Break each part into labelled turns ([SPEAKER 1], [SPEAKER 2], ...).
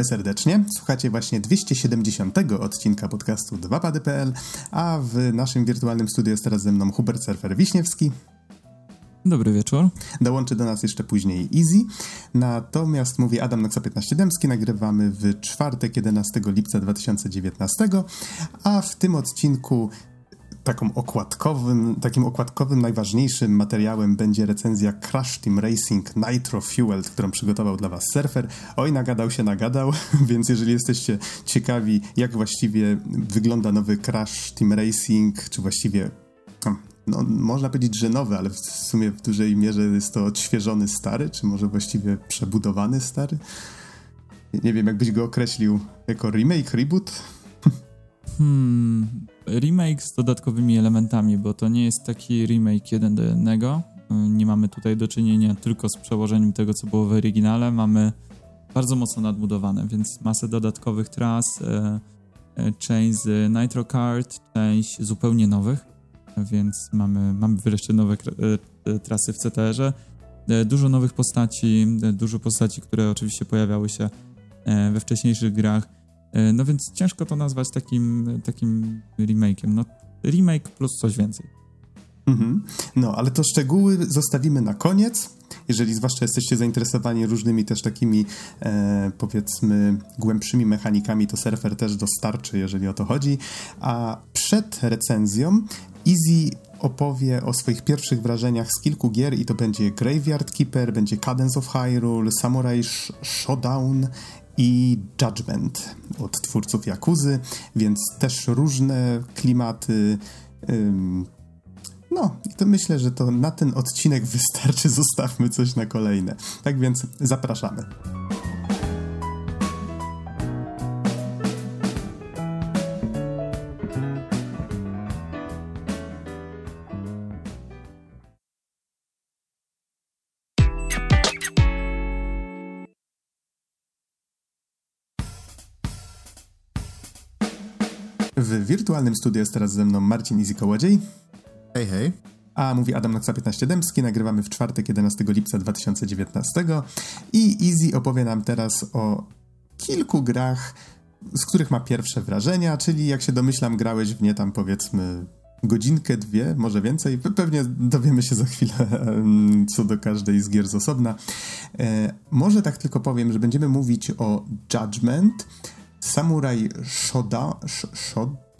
[SPEAKER 1] Witamy serdecznie. Słuchacie właśnie 270 odcinka podcastu 2pady.pl, a w naszym wirtualnym studiu jest teraz ze mną Hubert Surfer Wiśniewski.
[SPEAKER 2] Dobry wieczór.
[SPEAKER 1] Dołączy do nas jeszcze później Easy. Natomiast mówi Adam Noxa 15 Dębski. Nagrywamy w czwartek 11 lipca 2019, a w tym odcinku taką okładkowym, takim okładkowym najważniejszym materiałem będzie recenzja Crash Team Racing Nitro Fueled, którą przygotował dla was surfer. Oj, nagadał się, nagadał, więc jeżeli jesteście ciekawi, jak właściwie wygląda nowy Crash Team Racing, czy właściwie no, można powiedzieć, że nowy, ale w sumie w dużej mierze jest to odświeżony stary, czy może właściwie przebudowany stary. Nie wiem, jakbyś go określił jako remake, reboot?
[SPEAKER 2] Hmm, remake z dodatkowymi elementami, bo to nie jest taki remake jeden do jednego. Nie mamy tutaj do czynienia tylko z przełożeniem tego, co było w oryginale. Mamy bardzo mocno nadbudowane, więc masę dodatkowych tras, e, e, część z Nitro Kart, część zupełnie nowych, więc mamy, mamy wreszcie nowe e, trasy w CTR-ze. Dużo nowych postaci, dużo postaci, które oczywiście pojawiały się we wcześniejszych grach no więc ciężko to nazwać takim, takim remake'iem. No, remake plus coś więcej.
[SPEAKER 1] Mhm. No, ale to szczegóły zostawimy na koniec. Jeżeli zwłaszcza jesteście zainteresowani różnymi też takimi, e, powiedzmy, głębszymi mechanikami, to surfer też dostarczy, jeżeli o to chodzi. A przed recenzją Easy opowie o swoich pierwszych wrażeniach z kilku gier i to będzie Graveyard Keeper, będzie Cadence of Hyrule, Samurai Showdown i Judgment od twórców Jakuzy, więc też różne klimaty. No, i to myślę, że to na ten odcinek wystarczy. Zostawmy coś na kolejne. Tak więc zapraszamy. Wirtualnym studiu jest teraz ze mną Marcin Easy Kołodziej.
[SPEAKER 3] Hej, hej.
[SPEAKER 1] A mówi Adam Noxa 15 Dębski. Nagrywamy w czwartek 11 lipca 2019 i Easy opowie nam teraz o kilku grach, z których ma pierwsze wrażenia, czyli jak się domyślam, grałeś w nie tam powiedzmy godzinkę, dwie, może więcej. Pewnie dowiemy się za chwilę co do każdej z gier z osobna. E, może tak tylko powiem, że będziemy mówić o Judgment, Samurai Shoda,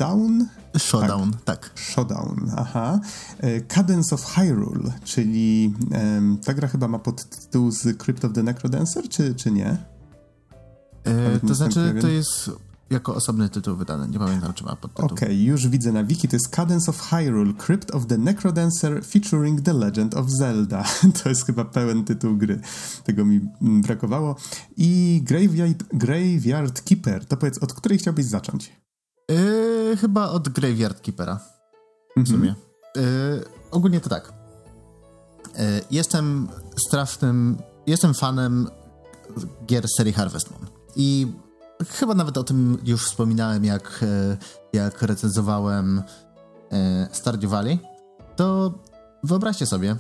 [SPEAKER 1] Showdown?
[SPEAKER 3] Showdown, tak. tak.
[SPEAKER 1] Showdown, aha. E, Cadence of Hyrule, czyli um, ta gra chyba ma podtytuł z Crypt of the Necrodancer, czy, czy nie?
[SPEAKER 3] E, to znaczy, to jest jako osobny tytuł wydany. Nie pamiętam, czy ma podtytuł.
[SPEAKER 1] Okej, okay, już widzę na wiki. To jest Cadence of Hyrule, Crypt of the Necrodancer featuring The Legend of Zelda. to jest chyba pełen tytuł gry. Tego mi brakowało. I Graveyard, Graveyard Keeper. To powiedz, od której chciałbyś zacząć?
[SPEAKER 3] Yy, chyba od Graveyard Keepera. W mhm. sumie. Yy, ogólnie to tak. Yy, jestem strasznym... Jestem fanem gier serii Harvest Moon. I chyba nawet o tym już wspominałem, jak, jak recenzowałem Stardew Valley, to wyobraźcie sobie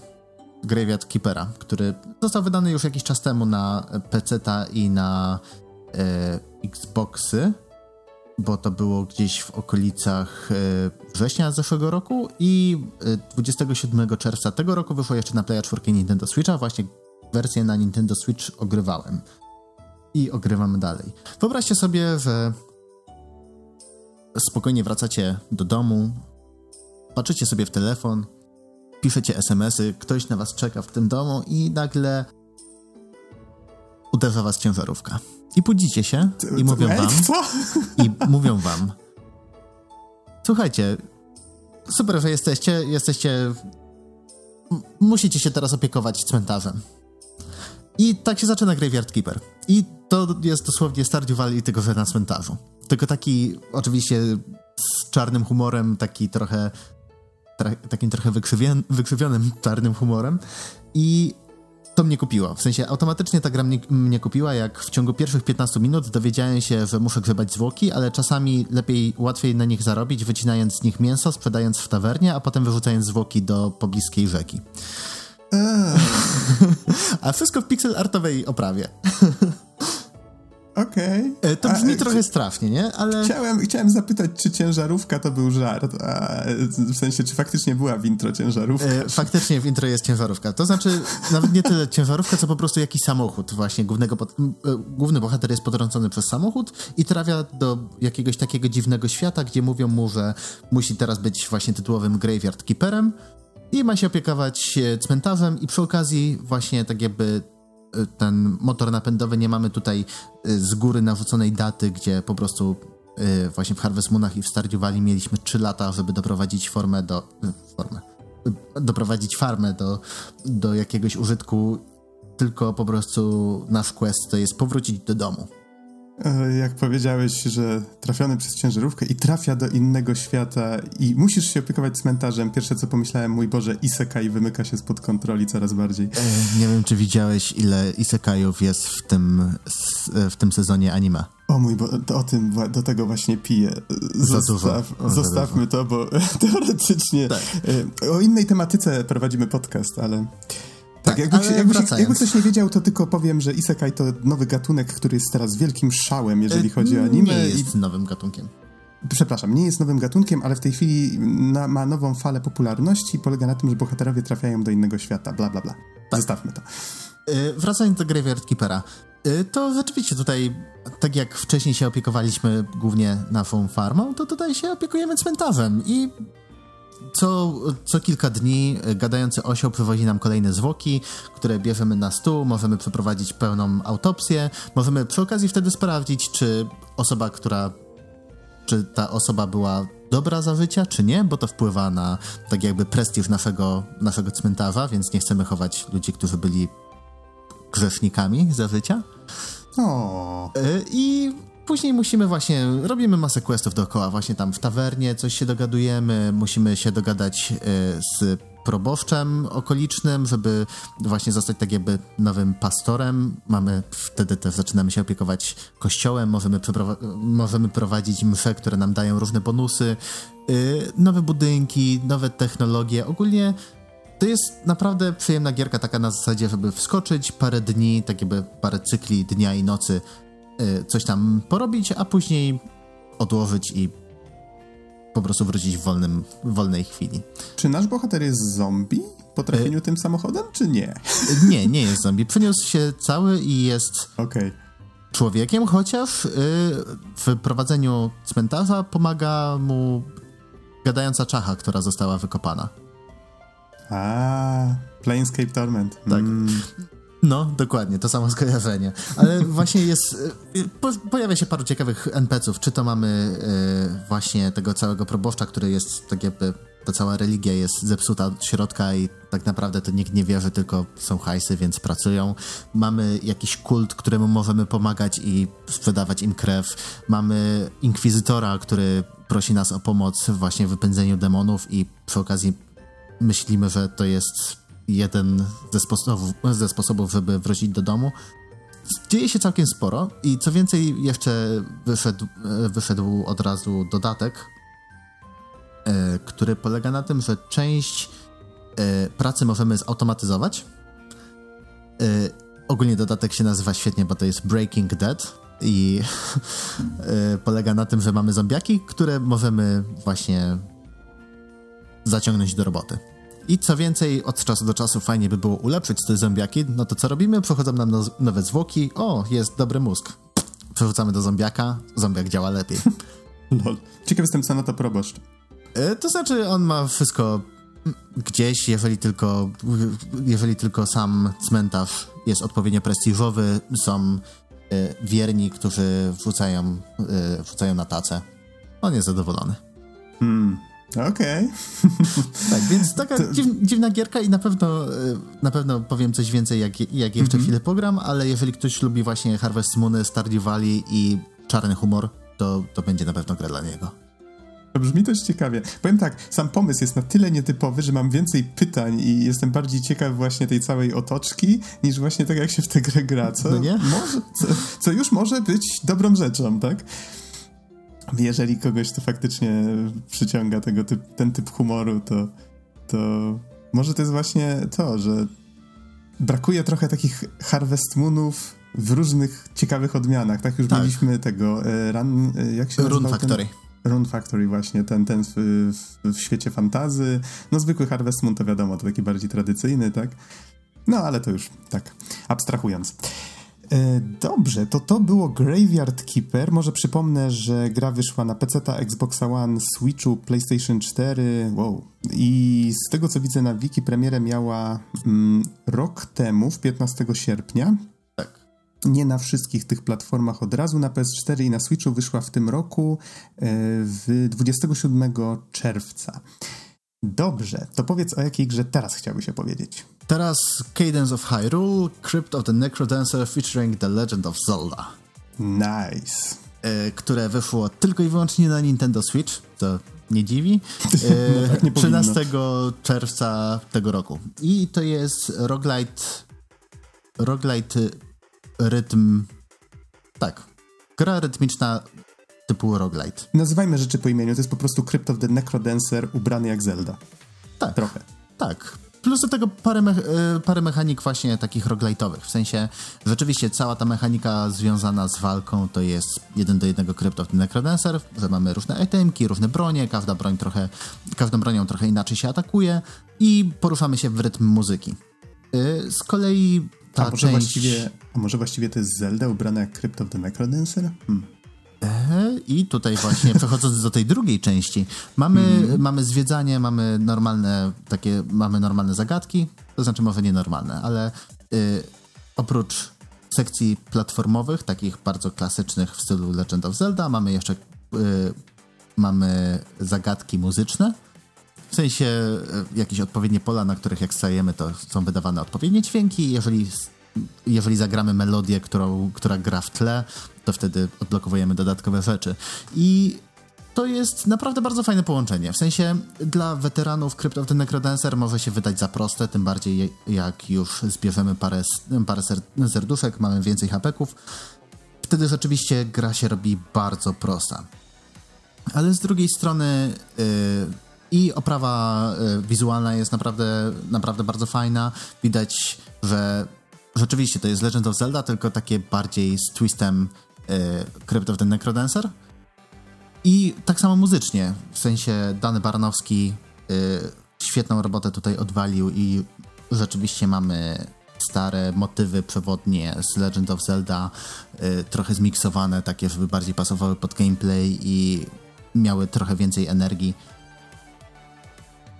[SPEAKER 3] Graveyard Keepera, który został wydany już jakiś czas temu na PC-ta i na Xboxy, bo to było gdzieś w okolicach e, września zeszłego roku i 27 czerwca tego roku wyszło jeszcze na Playa 4 Nintendo Switcha, właśnie wersję na Nintendo Switch ogrywałem i ogrywamy dalej. Wyobraźcie sobie, że spokojnie wracacie do domu, patrzycie sobie w telefon, piszecie smsy, ktoś na was czeka w tym domu i nagle uderza was ciężarówka. I budzicie się i mówią wam... I mówią wam... Słuchajcie, super, że jesteście, jesteście... Musicie się teraz opiekować cmentarzem. I tak się zaczyna Graveyard Keeper. I to jest dosłownie Stardew Valley tego, że na cmentarzu. Tylko taki, oczywiście z czarnym humorem, taki trochę tra takim trochę wykrzywionym, wykrzywionym czarnym humorem i to mnie kupiło. W sensie automatycznie ta gra mnie, mnie, kupiła, jak w ciągu pierwszych 15 minut dowiedziałem się, że muszę grzebać zwłoki, ale czasami lepiej, łatwiej na nich zarobić, wycinając z nich mięso, sprzedając w tawernie, a potem wyrzucając zwłoki do pobliskiej rzeki. A wszystko w pixel artowej oprawie.
[SPEAKER 1] okej.
[SPEAKER 3] Okay. To brzmi a, trochę strasznie, nie?
[SPEAKER 1] Ale... Chciałem, chciałem zapytać, czy ciężarówka to był żart, a, w sensie, czy faktycznie była w intro ciężarówka? E,
[SPEAKER 3] faktycznie w intro jest ciężarówka. To znaczy, nawet nie tyle ciężarówka, co po prostu jakiś samochód właśnie. Głównego. E, główny bohater jest potrącony przez samochód i trafia do jakiegoś takiego dziwnego świata, gdzie mówią mu, że musi teraz być właśnie tytułowym graveyard keeperem i ma się opiekować cmentarzem i przy okazji właśnie tak jakby e, ten motor napędowy, nie mamy tutaj e, z góry narzuconej daty, gdzie po prostu e, właśnie w Harvest Moonach i w Stardew Valley mieliśmy 3 lata, żeby doprowadzić formę do... formę doprowadzić farmę do, do jakiegoś użytku, tylko po prostu nasz quest to jest powrócić do domu.
[SPEAKER 1] E, jak powiedziałeś, że trafiony przez ciężarówkę i trafia do innego świata i musisz się opiekować cmentarzem, pierwsze co pomyślałem, mój Boże, isekai wymyka się spod kontroli coraz bardziej.
[SPEAKER 3] E, nie wiem, czy widziałeś, ile isekajów jest w tym, w tym sezonie anime.
[SPEAKER 1] O mój, bo to o tym, do tego właśnie piję. Zostaw, zostawmy to, bo teoretycznie tak. E, o innej tematyce prowadzimy podcast, ale... Tak, jakby, jakby, jakby, ktoś nie wiedział, to tylko powiem, że Isekai to nowy gatunek, który jest teraz wielkim szałem, jeżeli e, chodzi o anime.
[SPEAKER 3] Nie jest i... nowym gatunkiem.
[SPEAKER 1] Przepraszam, nie jest nowym gatunkiem, ale w tej chwili na, ma nową falę popularności i polega na tym, że bohaterowie trafiają do innego świata, bla bla bla. Tak. Zostawmy to.
[SPEAKER 3] Yy, wracając do Graveyard Keepera. Yy, to rzeczywiście tutaj, tak jak wcześniej się opiekowaliśmy głównie naszą farmą, to tutaj się opiekujemy cmentarzem i co, co kilka dni e, gadający osioł przywozi nam kolejne zwłoki, które bierzemy na stół, możemy przeprowadzić pełną autopsję, możemy przy okazji wtedy sprawdzić, czy osoba, która czy ta osoba była dobra za życia, czy nie, bo to wpływa na tak jakby prestiż naszego, naszego cmentarza, więc nie chcemy chować ludzi, którzy byli grzesznikami za życia.
[SPEAKER 1] O.
[SPEAKER 3] E, I Później musimy właśnie, robimy masę questów dookoła, właśnie tam w tawernie coś się dogadujemy, musimy się dogadać y, z proboszczem okolicznym, żeby właśnie zostać tak jakby nowym pastorem. Mamy, wtedy też zaczynamy się opiekować kościołem, możemy, możemy prowadzić msze, które nam dają różne bonusy, y, nowe budynki, nowe technologie. Ogólnie to jest naprawdę przyjemna gierka taka na zasadzie, żeby wskoczyć parę dni, tak jakby parę cykli dnia i nocy coś tam porobić, a później odłożyć i po prostu wrócić w, wolnym, wolnej chwili.
[SPEAKER 1] Czy nasz bohater jest zombie po trafieniu y tym samochodem, czy nie?
[SPEAKER 3] Nie, nie jest zombie. Przyniósł się cały i jest
[SPEAKER 1] okay.
[SPEAKER 3] człowiekiem, chociaż y, w prowadzeniu cmentarza pomaga mu gadająca czacha, która została wykopana.
[SPEAKER 1] A, Planescape Torment.
[SPEAKER 3] Tak. Mm. No, dokładnie, to samo skojarzenie. Ale właśnie jest. Y, po, pojawia się paru ciekawych NPC-ów. Czy to mamy y, właśnie tego całego proboszcza, który jest tak jakby. Ta cała religia jest zepsuta od środka i tak naprawdę to nikt nie wierzy, tylko są hajsy, więc pracują. Mamy jakiś kult, któremu możemy pomagać i sprzedawać im krew. Mamy inkwizytora, który prosi nas o pomoc właśnie w wypędzeniu demonów i przy okazji myślimy, że to jest jeden ze sposobów, ze sposobów, żeby wrócić do domu. Dzieje się całkiem sporo i co więcej, jeszcze wyszedł, wyszedł od razu dodatek, e, który polega na tym, że część e, pracy możemy zautomatyzować. E, ogólnie dodatek się nazywa świetnie, bo to jest Breaking Dead i polega na tym, że mamy zombiaki, które możemy właśnie zaciągnąć do roboty. I co więcej, od czasu do czasu fajnie by było ulepszyć te zombiaki, no to co robimy? Przechodzą nam no, nowe zwłoki, o, jest dobry mózg. Przerzucamy do zombiaka, zombiak działa lepiej.
[SPEAKER 1] Lol. Ciekaw jestem, co na to proboszcz.
[SPEAKER 3] E, to znaczy, on ma wszystko gdzieś, jeżeli tylko, jeżeli tylko sam cmentarz jest odpowiednio prestiżowy, są e, wierni, którzy wrzucają, e, wrzucają na tacę. On jest zadowolony.
[SPEAKER 1] Hmm. Okej.
[SPEAKER 3] Okay. tak, więc taka to... dziwna gierka i na pewno, e, na pewno powiem coś więcej, jak, jak jeszcze mm -hmm. chwilę pogram, ale jeżeli ktoś lubi właśnie Harvest Moon, Stardew Valley i czarny humor, to, to będzie na pewno gra dla niego.
[SPEAKER 1] To brzmi też ciekawie. Powiem tak, sam pomysł jest na tyle nietypowy, że mam więcej pytań i jestem bardziej ciekaw właśnie tej całej otoczki, niż właśnie tak jak się w tę grę gra, co,
[SPEAKER 3] no nie?
[SPEAKER 1] Może, co, co już może być dobrą rzeczą, tak? Jeżeli kogoś to faktycznie przyciąga tego typ, ten typ humoru, to, to może to jest właśnie to, że brakuje trochę takich Harvest Moonów w różnych ciekawych odmianach, tak? Już tak. mieliśmy tego, e, run, e, jak się
[SPEAKER 3] Run Factory.
[SPEAKER 1] Ten? Run Factory właśnie, ten, ten w, w, w świecie fantazy. No zwykły Harvest Moon to wiadomo, to taki bardziej tradycyjny, tak? No ale to już tak, abstrahując. E, dobrze, to to było Graveyard Keeper. Może przypomnę, że gra wyszła na PC, Xbox One, Switchu, PlayStation 4. Wow. I z tego co widzę na wiki, premierę miała mm, rok temu, w 15 sierpnia.
[SPEAKER 3] Tak.
[SPEAKER 1] Nie na wszystkich tych platformach od razu. Na PS4 i na Switchu wyszła w tym roku e, w 27 czerwca. Dobrze, to powiedz o jakiej grze teraz chciałbyś opowiedzieć.
[SPEAKER 3] Teraz Cadence of Hyrule, Crypt of the Necrodancer featuring The Legend of Zelda.
[SPEAKER 1] Nice.
[SPEAKER 3] E, które wyszło tylko i wyłącznie na Nintendo Switch, to nie dziwi,
[SPEAKER 1] e, no tak nie
[SPEAKER 3] 13 czerwca tego roku. I to jest roguelite, roguelite rytm, tak, gra rytmiczna typu roguelite.
[SPEAKER 1] Nazywajmy rzeczy po imieniu, to jest po prostu Crypt of the Necrodancer ubrany jak Zelda.
[SPEAKER 3] Tak.
[SPEAKER 1] Trochę.
[SPEAKER 3] Tak. Plus do tego parę, me e, parę mechanik właśnie takich roguelite'owych. W sensie rzeczywiście cała ta mechanika związana z walką to jest jeden do jednego Crypt of the Necrodancer, że mamy różne itemki, różne bronie, każda broń trochę, każdą bronią trochę inaczej się atakuje i poruszamy się w rytm muzyki. E, z kolei ta
[SPEAKER 1] a może
[SPEAKER 3] część...
[SPEAKER 1] Właściwie, a może właściwie to jest Zelda ubrana jak Crypt of the Necrodancer? Hmm.
[SPEAKER 3] I tutaj właśnie przechodząc do tej drugiej części, mamy, mm. mamy zwiedzanie, mamy normalne takie, mamy normalne zagadki, to znaczy może nie normalne, ale y, oprócz sekcji platformowych, takich bardzo klasycznych w stylu Legend of Zelda, mamy jeszcze y, mamy zagadki muzyczne, w sensie y, jakieś odpowiednie pola, na których jak stajemy, to są wydawane odpowiednie dźwięki. Jeżeli jeżeli zagramy melodię, którą, która gra w tle, to wtedy odblokowujemy dodatkowe rzeczy. I to jest naprawdę bardzo fajne połączenie. W sensie dla weteranów Crypt of the Necrodancer może się wydać za proste, tym bardziej jak już zbierzemy parę, parę serduszek, mamy więcej hapeków. Wtedy rzeczywiście gra się robi bardzo prosta. Ale z drugiej strony yy, i oprawa yy, wizualna jest naprawdę, naprawdę bardzo fajna. Widać, że rzeczywiście to jest Legend of Zelda, tylko takie bardziej z twistem e, Crypt of the Necrodancer. I tak samo muzycznie, w sensie Dany Baranowski e, świetną robotę tutaj odwalił i rzeczywiście mamy stare motywy przewodnie z Legend of Zelda, e, trochę zmiksowane, takie, żeby bardziej pasowały pod gameplay i miały trochę więcej energii.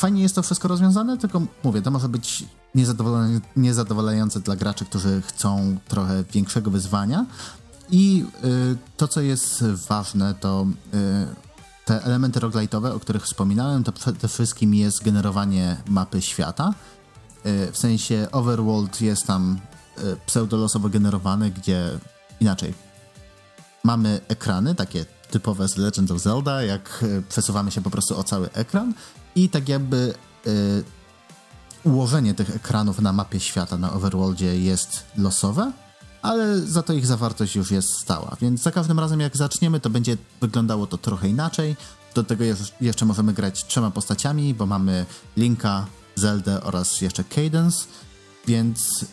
[SPEAKER 3] Fajnie jest to wszystko rozwiązane, tylko mówię, to może być niezadowalające dla graczy, którzy chcą trochę większego wyzwania. I y, to, co jest ważne, to y, te elementy roguelite'owe, o których wspominałem, to przede wszystkim jest generowanie mapy świata. Y, w sensie Overworld jest tam y, pseudolosowo generowany, gdzie inaczej. Mamy ekrany, takie typowe z Legend of Zelda, jak y, przesuwamy się po prostu o cały ekran i tak jakby y, ułożenie tych ekranów na mapie świata na Overworldzie jest losowe, ale za to ich zawartość już jest stała. Więc za każdym razem jak zaczniemy, to będzie wyglądało to trochę inaczej. Do tego jeszcze możemy grać trzema postaciami, bo mamy Linka, Zeldę oraz jeszcze Cadence, więc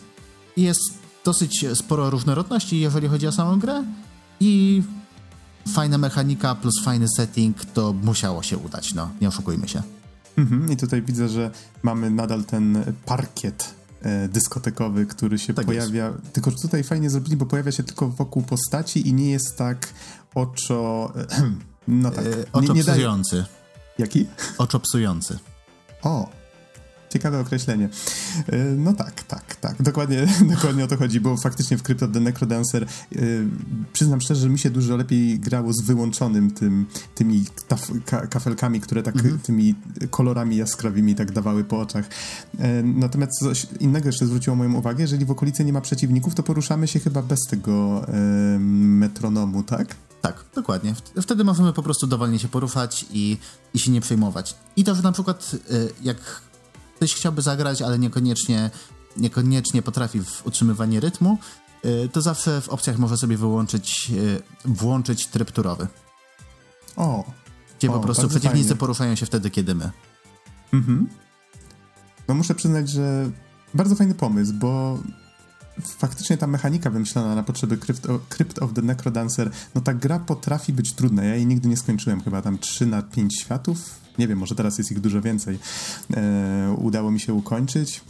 [SPEAKER 3] jest dosyć sporo różnorodności, jeżeli chodzi o samą grę i fajna mechanika plus fajny setting, to musiało się udać, no, nie oszukujmy się.
[SPEAKER 1] Mhm, I tutaj widzę, że mamy nadal ten parkiet e, dyskotekowy, który się tak pojawia. Jest. Tylko, że tutaj fajnie zrobili, bo pojawia się tylko wokół postaci i nie jest tak oczo. No tak. E,
[SPEAKER 3] oczo nie, nie psujący.
[SPEAKER 1] Jaki?
[SPEAKER 3] Oczo psujący.
[SPEAKER 1] O, Ciekawe określenie. E, no tak, tak, tak. Dokładnie, dokładnie o to chodzi, bo faktycznie w Crypt the Necrodancer yy, przyznam szczerze, że mi się dużo lepiej grało z wyłączonym tym, tymi taf, ka, kafelkami, które tak mhm. tymi kolorami jaskrawymi tak dawały po oczach. Yy, natomiast coś innego jeszcze zwróciło moją uwagę, jeżeli w okolicy nie ma przeciwników, to poruszamy się chyba bez tego yy, metronomu, tak?
[SPEAKER 3] Tak, dokładnie. Wtedy możemy po prostu dowolnie się poruszać i, i się nie przejmować. I to, że na przykład jak ktoś chciałby zagrać, ale niekoniecznie, niekoniecznie potrafi w utrzymywanie rytmu, y, to zawsze w opcjach może sobie wyłączyć, y, włączyć tryb turowy.
[SPEAKER 1] O.
[SPEAKER 3] Gdzie o, po prostu przeciwnicy fajnie. poruszają się wtedy, kiedy my.
[SPEAKER 1] Mhm. No muszę przyznać, że bardzo fajny pomysł, bo faktycznie ta mechanika wymyślona na potrzeby Crypt of, Crypt of the Necrodancer, no ta gra potrafi być trudna. Ja jej nigdy nie skończyłem, chyba tam 3 na 5 światów. Nie wiem, może teraz jest ich dużo więcej. E, udało mi się ukończyć.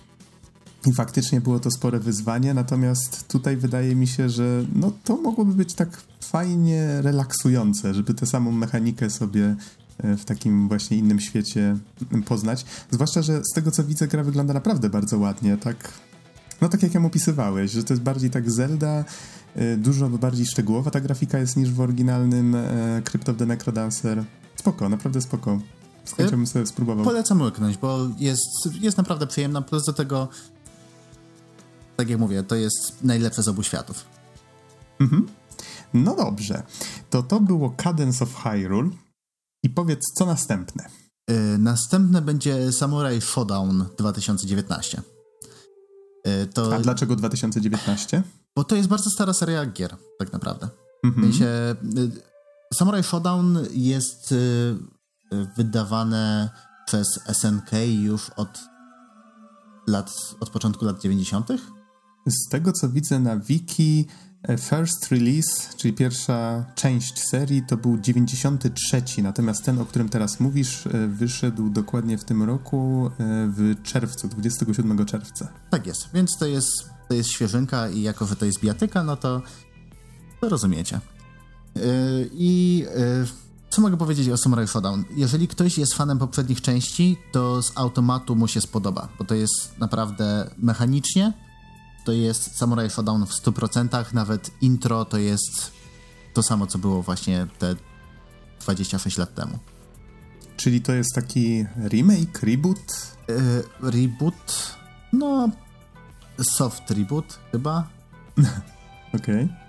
[SPEAKER 1] I faktycznie było to spore wyzwanie, natomiast tutaj wydaje mi się, że no to mogłoby być tak fajnie relaksujące, żeby tę samą mechanikę sobie e, w takim właśnie innym świecie poznać. Zwłaszcza, że z tego co widzę, gra wygląda naprawdę bardzo ładnie, tak. No tak jak ją opisywałeś, że to jest bardziej tak Zelda, e, dużo bardziej szczegółowa ta grafika jest niż w oryginalnym Crypt of the Necrodancer. Spoko, naprawdę spoko. Z chęcią bym sobie spróbował.
[SPEAKER 3] Polecam łyknąć, bo jest, jest naprawdę przyjemna, plus do tego tak jak mówię, to jest najlepsze z obu światów.
[SPEAKER 1] Mhm. No dobrze. To to było Cadence of Hyrule. I powiedz, co następne?
[SPEAKER 3] Yy, następne będzie Samurai Showdown 2019.
[SPEAKER 1] Yy, to... A dlaczego 2019?
[SPEAKER 3] Bo to jest bardzo stara seria gier, tak naprawdę. Mhm. W sensie, yy, Samurai Showdown jest y, wydawane przez SNK już od lat, od początku lat 90
[SPEAKER 1] z tego co widzę na wiki, e, first release, czyli pierwsza część serii, to był 93, natomiast ten, o którym teraz mówisz, e, wyszedł dokładnie w tym roku, e, w czerwcu, 27 czerwca.
[SPEAKER 3] Tak jest, więc to jest, to jest świeżynka i jako, że to jest bijatyka, no to, to rozumiecie. I co mogę powiedzieć o Samurai Showdown? Jeżeli ktoś jest fanem poprzednich części, to z automatu mu się spodoba, bo to jest naprawdę mechanicznie to jest Samurai Showdown w 100%, nawet intro to jest to samo, co było właśnie te 26 lat temu.
[SPEAKER 1] Czyli to jest taki remake, reboot?
[SPEAKER 3] Yy, reboot? No, soft reboot chyba.
[SPEAKER 1] Okej. Okay.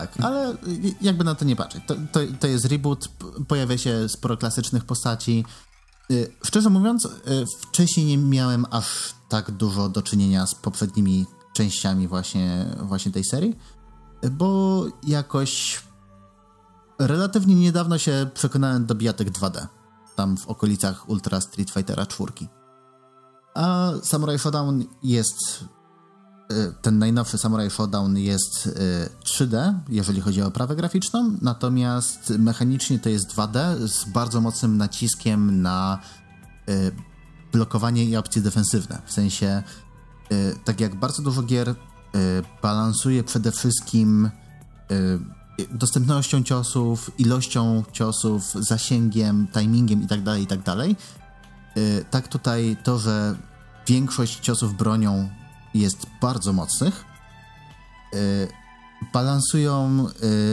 [SPEAKER 3] Tak, ale jakby na to nie patrzeć. To, to, to, jest reboot, pojawia się sporo klasycznych postaci. Yy, szczerze mówiąc, yy, wcześniej nie miałem aż tak dużo do czynienia z poprzednimi częściami właśnie, właśnie tej serii, bo jakoś relatywnie niedawno się przekonałem do bijatek 2D, tam w okolicach Ultra Street Fightera 4. A Samurai Showdown jest y, ten najnowszy Samurai Showdown jest 3D, y, jeżeli chodzi o oprawę graficzną, natomiast mechanicznie to jest 2D z bardzo mocnym naciskiem na y, blokowanie i opcje defensywne. W sensie Y, tak jak bardzo dużo gier y, balansuje przede wszystkim y, dostępnością ciosów, ilością ciosów, zasięgiem, timingiem itd., tak itd., tak, tak tutaj to, że większość ciosów bronią jest bardzo mocnych, balansują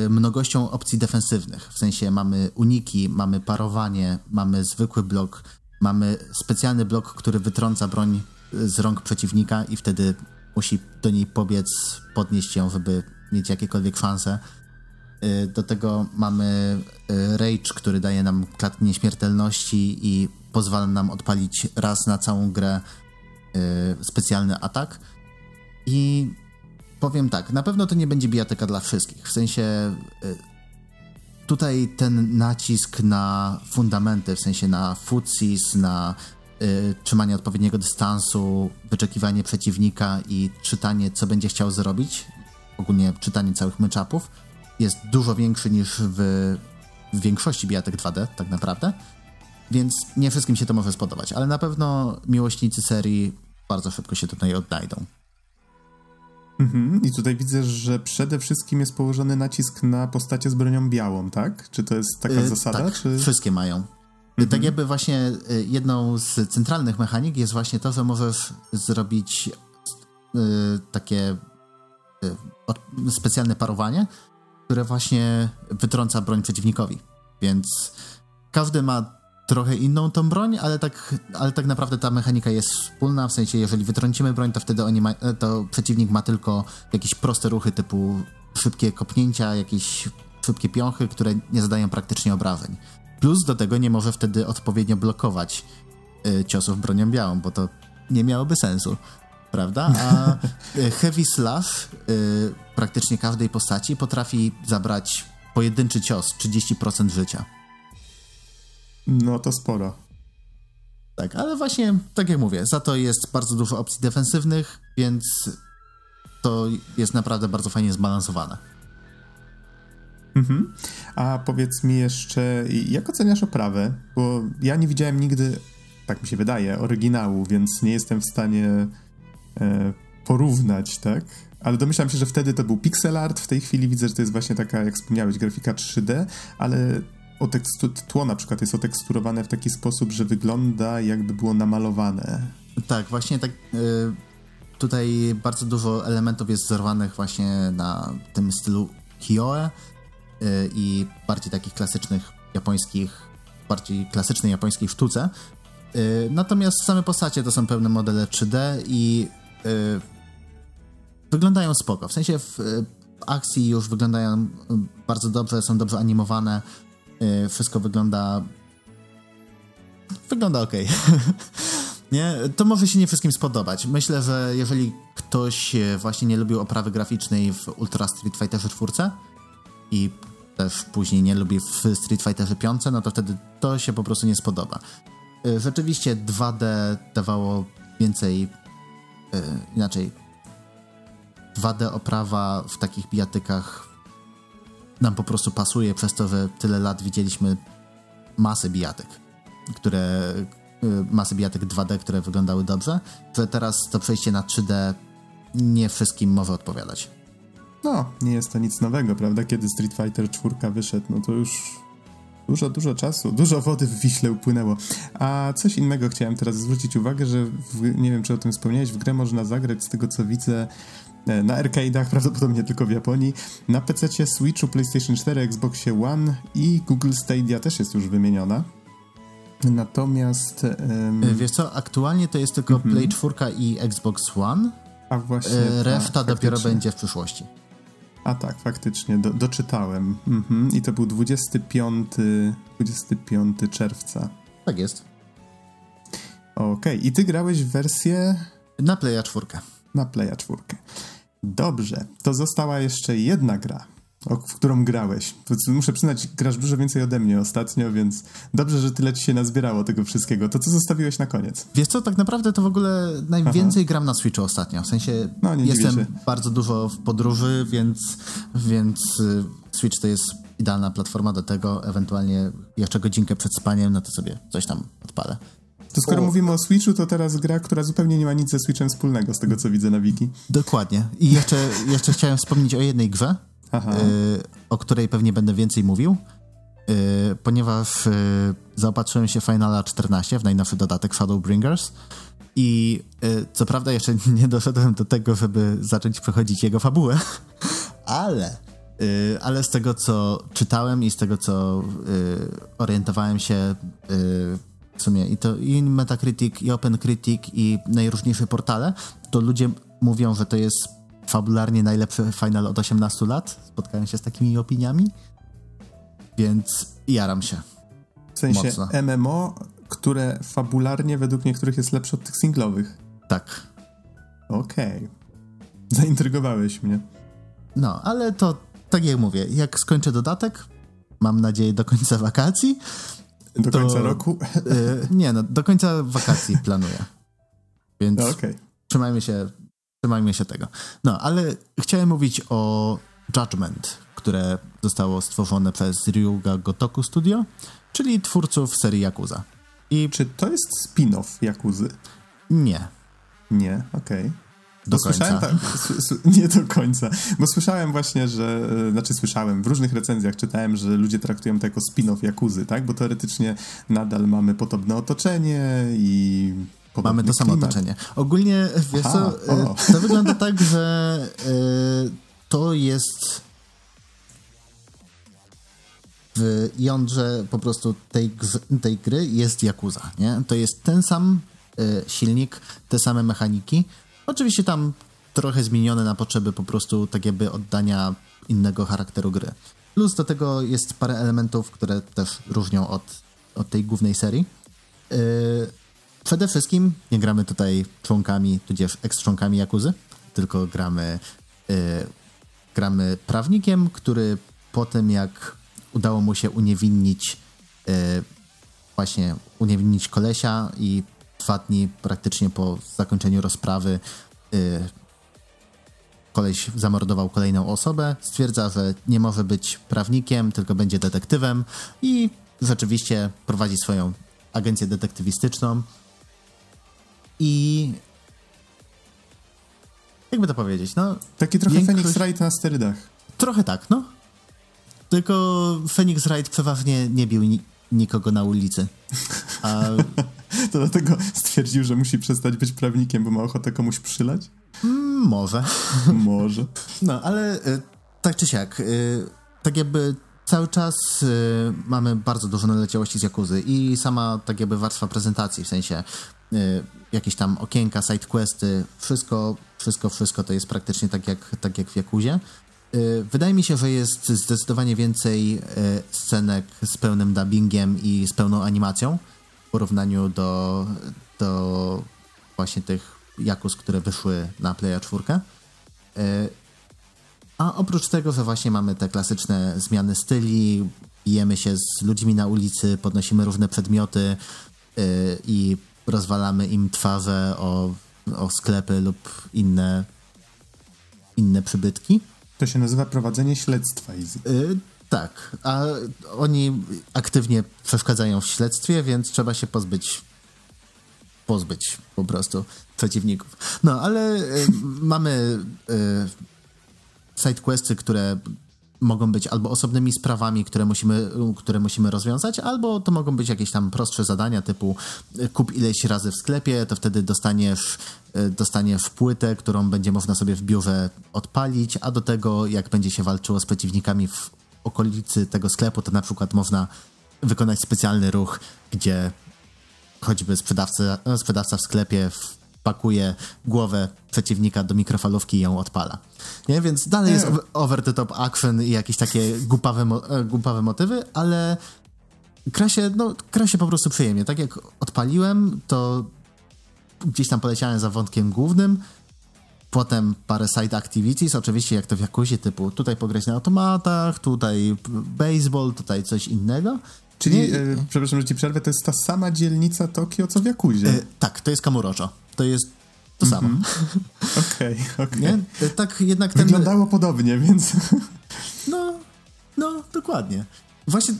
[SPEAKER 3] mnogością opcji defensywnych. W sensie mamy uniki, mamy parowanie, mamy zwykły blok, mamy specjalny blok, który wytrąca broń z rąk przeciwnika i wtedy musi do niej pobiec, podnieść ją, żeby mieć jakiekolwiek szanse. Do tego mamy Rage, który daje nam klatkę nieśmiertelności i pozwala nam odpalić raz na całą grę specjalny atak. I powiem tak, na pewno to nie będzie bijatyka dla wszystkich. W sensie tutaj ten nacisk na fundamenty, w sensie na futsis, na y, trzymanie odpowiedniego dystansu, wyczekiwanie przeciwnika i czytanie, co będzie chciał zrobić, ogólnie czytanie całych meczapów, jest dużo większy niż w, w większości bijatek 2D, tak naprawdę. Więc nie wszystkim się to może spodobać, ale na pewno miłośnicy serii bardzo szybko się tutaj odnajdą.
[SPEAKER 1] Mhm. I tutaj widzę, że przede wszystkim jest położony nacisk na postacie z bronią białą, tak? Czy to jest taka yy, zasada?
[SPEAKER 3] Tak,
[SPEAKER 1] czy...
[SPEAKER 3] wszystkie mają. Mhm. Tak jakby właśnie y, jedną z centralnych mechanik jest właśnie to, że możesz zrobić y, takie y, specjalne parowanie, które właśnie wytrąca broń przeciwnikowi. Więc każdy ma trochę inną tą broń, ale tak, ale tak naprawdę ta mechanika jest wspólna, w sensie jeżeli wytrącimy broń, to wtedy oni ma, to przeciwnik ma tylko jakieś proste ruchy typu szybkie kopnięcia, jakieś szybkie piąchy, które nie zadają praktycznie obrażeń. Plus do tego nie może wtedy odpowiednio blokować y, ciosów bronią białą, bo to nie miałoby sensu, prawda? A y, Heavy Slash y, praktycznie każdej postaci potrafi zabrać pojedynczy cios, 30% życia.
[SPEAKER 1] No to sporo.
[SPEAKER 3] Tak, ale właśnie, tak jak mówię, za to jest bardzo dużo opcji defensywnych, więc to jest naprawdę bardzo fajnie zbalansowane.
[SPEAKER 1] Mhm. A powiedz mi jeszcze, jak oceniasz oprawę? Bo ja nie widziałem nigdy, tak mi się wydaje, oryginału, więc nie jestem w stanie e, porównać, tak? Ale domyślam się, że wtedy to był pixel art, w tej chwili widzę, że to jest właśnie taka, jak wspomniałeś, grafika 3D, ale tło na przykład jest oteksturowane w taki sposób, że wygląda jakby było namalowane.
[SPEAKER 3] Tak, właśnie tak. Y, tutaj bardzo dużo elementów jest wzorowanych właśnie na tym stylu Kioe y, i bardziej takich klasycznych japońskich, bardziej klasycznej japońskiej sztuce. Y, natomiast same postacie to są pełne modele 3D i wyglądają spoko. W sensie w akcji już wyglądają bardzo dobrze, są dobrze animowane. Wszystko wygląda. Wygląda ok. nie? To może się nie wszystkim spodobać. Myślę, że jeżeli ktoś e, właśnie nie lubił oprawy graficznej w Ultra Street Fighterze 4 i też później nie lubi w Street Fighterze 5, no to wtedy to się po prostu nie spodoba. E, rzeczywiście 2D dawało więcej yy, inaczej 2D oprawa w takich bijatykach nam po prostu pasuje przez to, że tyle lat widzieliśmy masę bijatyk, które Y, masy bijatyk 2D, które wyglądały dobrze, że teraz to przejście na 3D nie wszystkim może odpowiadać.
[SPEAKER 1] No, nie jest to nic nowego, prawda? Kiedy Street Fighter 4 wyszedł, no to już dużo, dużo czasu, dużo wody w Wiśle upłynęło. A coś innego chciałem teraz zwrócić uwagę, że w, nie wiem, czy o tym wspomniałeś, w grę można zagrać z tego, co widzę, na arcade'ach, prawdopodobnie tylko w Japonii, na PC, Switchu, PlayStation 4, Xboxie One i Google Stadia też jest już wymieniona. Natomiast.
[SPEAKER 3] Um... Wiesz co, aktualnie to jest tylko mm -hmm. Play 4 i Xbox One.
[SPEAKER 1] A właśnie.
[SPEAKER 3] E, reszta tak, dopiero będzie w przyszłości.
[SPEAKER 1] A tak, faktycznie, do, doczytałem. Mhm. I to był 25, 25 czerwca.
[SPEAKER 3] Tak jest.
[SPEAKER 1] Okej, okay. i ty grałeś w wersję.
[SPEAKER 3] Na Playa 4.
[SPEAKER 1] Na Playa 4. Dobrze, to została jeszcze jedna gra w którą grałeś. Muszę przyznać, grasz dużo więcej ode mnie ostatnio, więc dobrze, że tyle ci się nazbierało tego wszystkiego. To co zostawiłeś na koniec?
[SPEAKER 3] Wiesz co, tak naprawdę to w ogóle najwięcej Aha. gram na Switchu ostatnio. W sensie no, jestem bardzo dużo w podróży, więc, więc y, Switch to jest idealna platforma do tego. Ewentualnie jeszcze godzinkę przed spaniem, no to sobie coś tam odpalę.
[SPEAKER 1] To skoro o. mówimy o Switchu, to teraz gra, która zupełnie nie ma nic ze Switchem wspólnego, z tego co widzę na wiki.
[SPEAKER 3] Dokładnie. I jeszcze, jeszcze chciałem wspomnieć o jednej grze, Y, o której pewnie będę więcej mówił, y, ponieważ y, zaopatrzyłem się w Finala 14, w najnowszy dodatek Shadowbringers i co prawda jeszcze nie doszedłem do tego, żeby zacząć przechodzić jego fabułę, ale ale z tego, co czytałem i z tego, co orientowałem się w sumie i to i Metacritic, i OpenCritic, i najróżniejsze portale, to ludzie mówią, że to jest fabularnie najlepszy final od 18 lat. Spotkałem się z takimi opiniami. Więc jaram się.
[SPEAKER 1] W sensie Mocno. MMO, które fabularnie według niektórych jest lepsze od tych singlowych.
[SPEAKER 3] Tak.
[SPEAKER 1] Okej. Okay. Zaintrygowałeś mnie.
[SPEAKER 3] No, ale to tak jak mówię, jak skończę dodatek, mam nadzieję do końca wakacji.
[SPEAKER 1] Do to, końca roku?
[SPEAKER 3] Y, nie, no, do końca wakacji planuję. Więc okay. trzymajmy się Trzymajmy się tego. No, ale chciałem mówić o Judgment, które zostało stworzone przez Ryuga Gotoku Studio, czyli twórców serii Yakuza.
[SPEAKER 1] I czy to jest spin-off Yakuzy?
[SPEAKER 3] Nie.
[SPEAKER 1] Nie, okej. Okay.
[SPEAKER 3] Do końca.
[SPEAKER 1] Tak, nie do końca, bo słyszałem właśnie, że, e, znaczy słyszałem, w różnych recenzjach czytałem, że ludzie traktują to jako spin-off Jakuzy, tak? Bo teoretycznie nadal mamy podobne otoczenie i
[SPEAKER 3] Mamy to samo otoczenie. Ogólnie, wiesz Aha, co, e, to wygląda tak, że y, to jest w jądrze po prostu tej, tej gry jest Yakuza, nie? To jest ten sam y, silnik, te same mechaniki. Oczywiście tam trochę zmienione na potrzeby po prostu tak jakby oddania innego charakteru gry. Plus do tego jest parę elementów, które też różnią od, od tej głównej serii. Yy, Przede wszystkim nie gramy tutaj członkami, tudzież eks-członkami Jakuzy, tylko gramy, yy, gramy prawnikiem, który po tym jak udało mu się uniewinnić yy, właśnie uniewinnić kolesia i dwa dni praktycznie po zakończeniu rozprawy yy, koleś zamordował kolejną osobę, stwierdza, że nie może być prawnikiem, tylko będzie detektywem i rzeczywiście prowadzi swoją agencję detektywistyczną. I jakby to powiedzieć, no...
[SPEAKER 1] Taki trochę większość... Phoenix Wright na sterydach.
[SPEAKER 3] Trochę tak, no. Tylko Phoenix Wright przeważnie nie bił ni nikogo na ulicy. A...
[SPEAKER 1] to dlatego stwierdził, że musi przestać być prawnikiem, bo ma ochotę komuś przylać?
[SPEAKER 3] Mm, może.
[SPEAKER 1] może.
[SPEAKER 3] No, ale y, tak czy siak, y, tak jakby cały czas y, mamy bardzo dużo naleciałości z Jakuzy i sama tak jakby warstwa prezentacji, w sensie jakieś tam okienka, sidequesty, wszystko, wszystko, wszystko to jest praktycznie tak jak, tak jak w Jakuzie. Wydaje mi się, że jest zdecydowanie więcej scenek z pełnym dubbingiem i z pełną animacją porównaniu do, do właśnie tych Jakus, które wyszły na Playa 4. Y, a oprócz tego, że właśnie mamy te klasyczne zmiany styli, bijemy się z ludźmi na ulicy, podnosimy różne przedmioty i rozwalamy im twarze o, o sklepy lub inne, inne przybytki
[SPEAKER 1] to się nazywa prowadzenie śledztwa, Easy.
[SPEAKER 3] Tak, a oni aktywnie przeszkadzają w śledztwie, więc trzeba się pozbyć pozbyć po prostu przeciwników. No, ale y, mamy y, sidequesty, które mogą być albo osobnymi sprawami, które musimy, które musimy rozwiązać, albo to mogą być jakieś tam prostsze zadania typu e, kup ileś razy w sklepie, to wtedy dostaniesz, e, dostaniesz płytę, którą będzie można sobie w biurze odpalić, a do tego jak będzie się walczyło z przeciwnikami w okolicy tego sklepu, to na przykład można wykonać specjalny ruch, gdzie choćby sprzedawca, sprzedawca w sklepie pakuje głowę przeciwnika do mikrofalówki i ją odpala. Nie? Więc dalej jest over the top action i jakieś takie głupawe, e, głupawe motywy, ale gra się, no, gra się po prostu przyjemnie. Tak jak odpaliłem, to gdzieś tam poleciałem za wątkiem głównym, potem parę side activities, oczywiście jak to w Jakuzie, typu tutaj pograć na automatach, tutaj baseball, tutaj coś innego.
[SPEAKER 1] Czyli, e, przepraszam, że ci przerwę, to jest ta sama dzielnica Tokio, co w Jakuzie. E,
[SPEAKER 3] tak, to jest Kamurocho. To jest to samo.
[SPEAKER 1] Mhm. Okej, okej. Okay,
[SPEAKER 3] okay. Tak jednak ten...
[SPEAKER 1] Wyglądało podobnie, więc...
[SPEAKER 3] No, no, dokładnie. Właśnie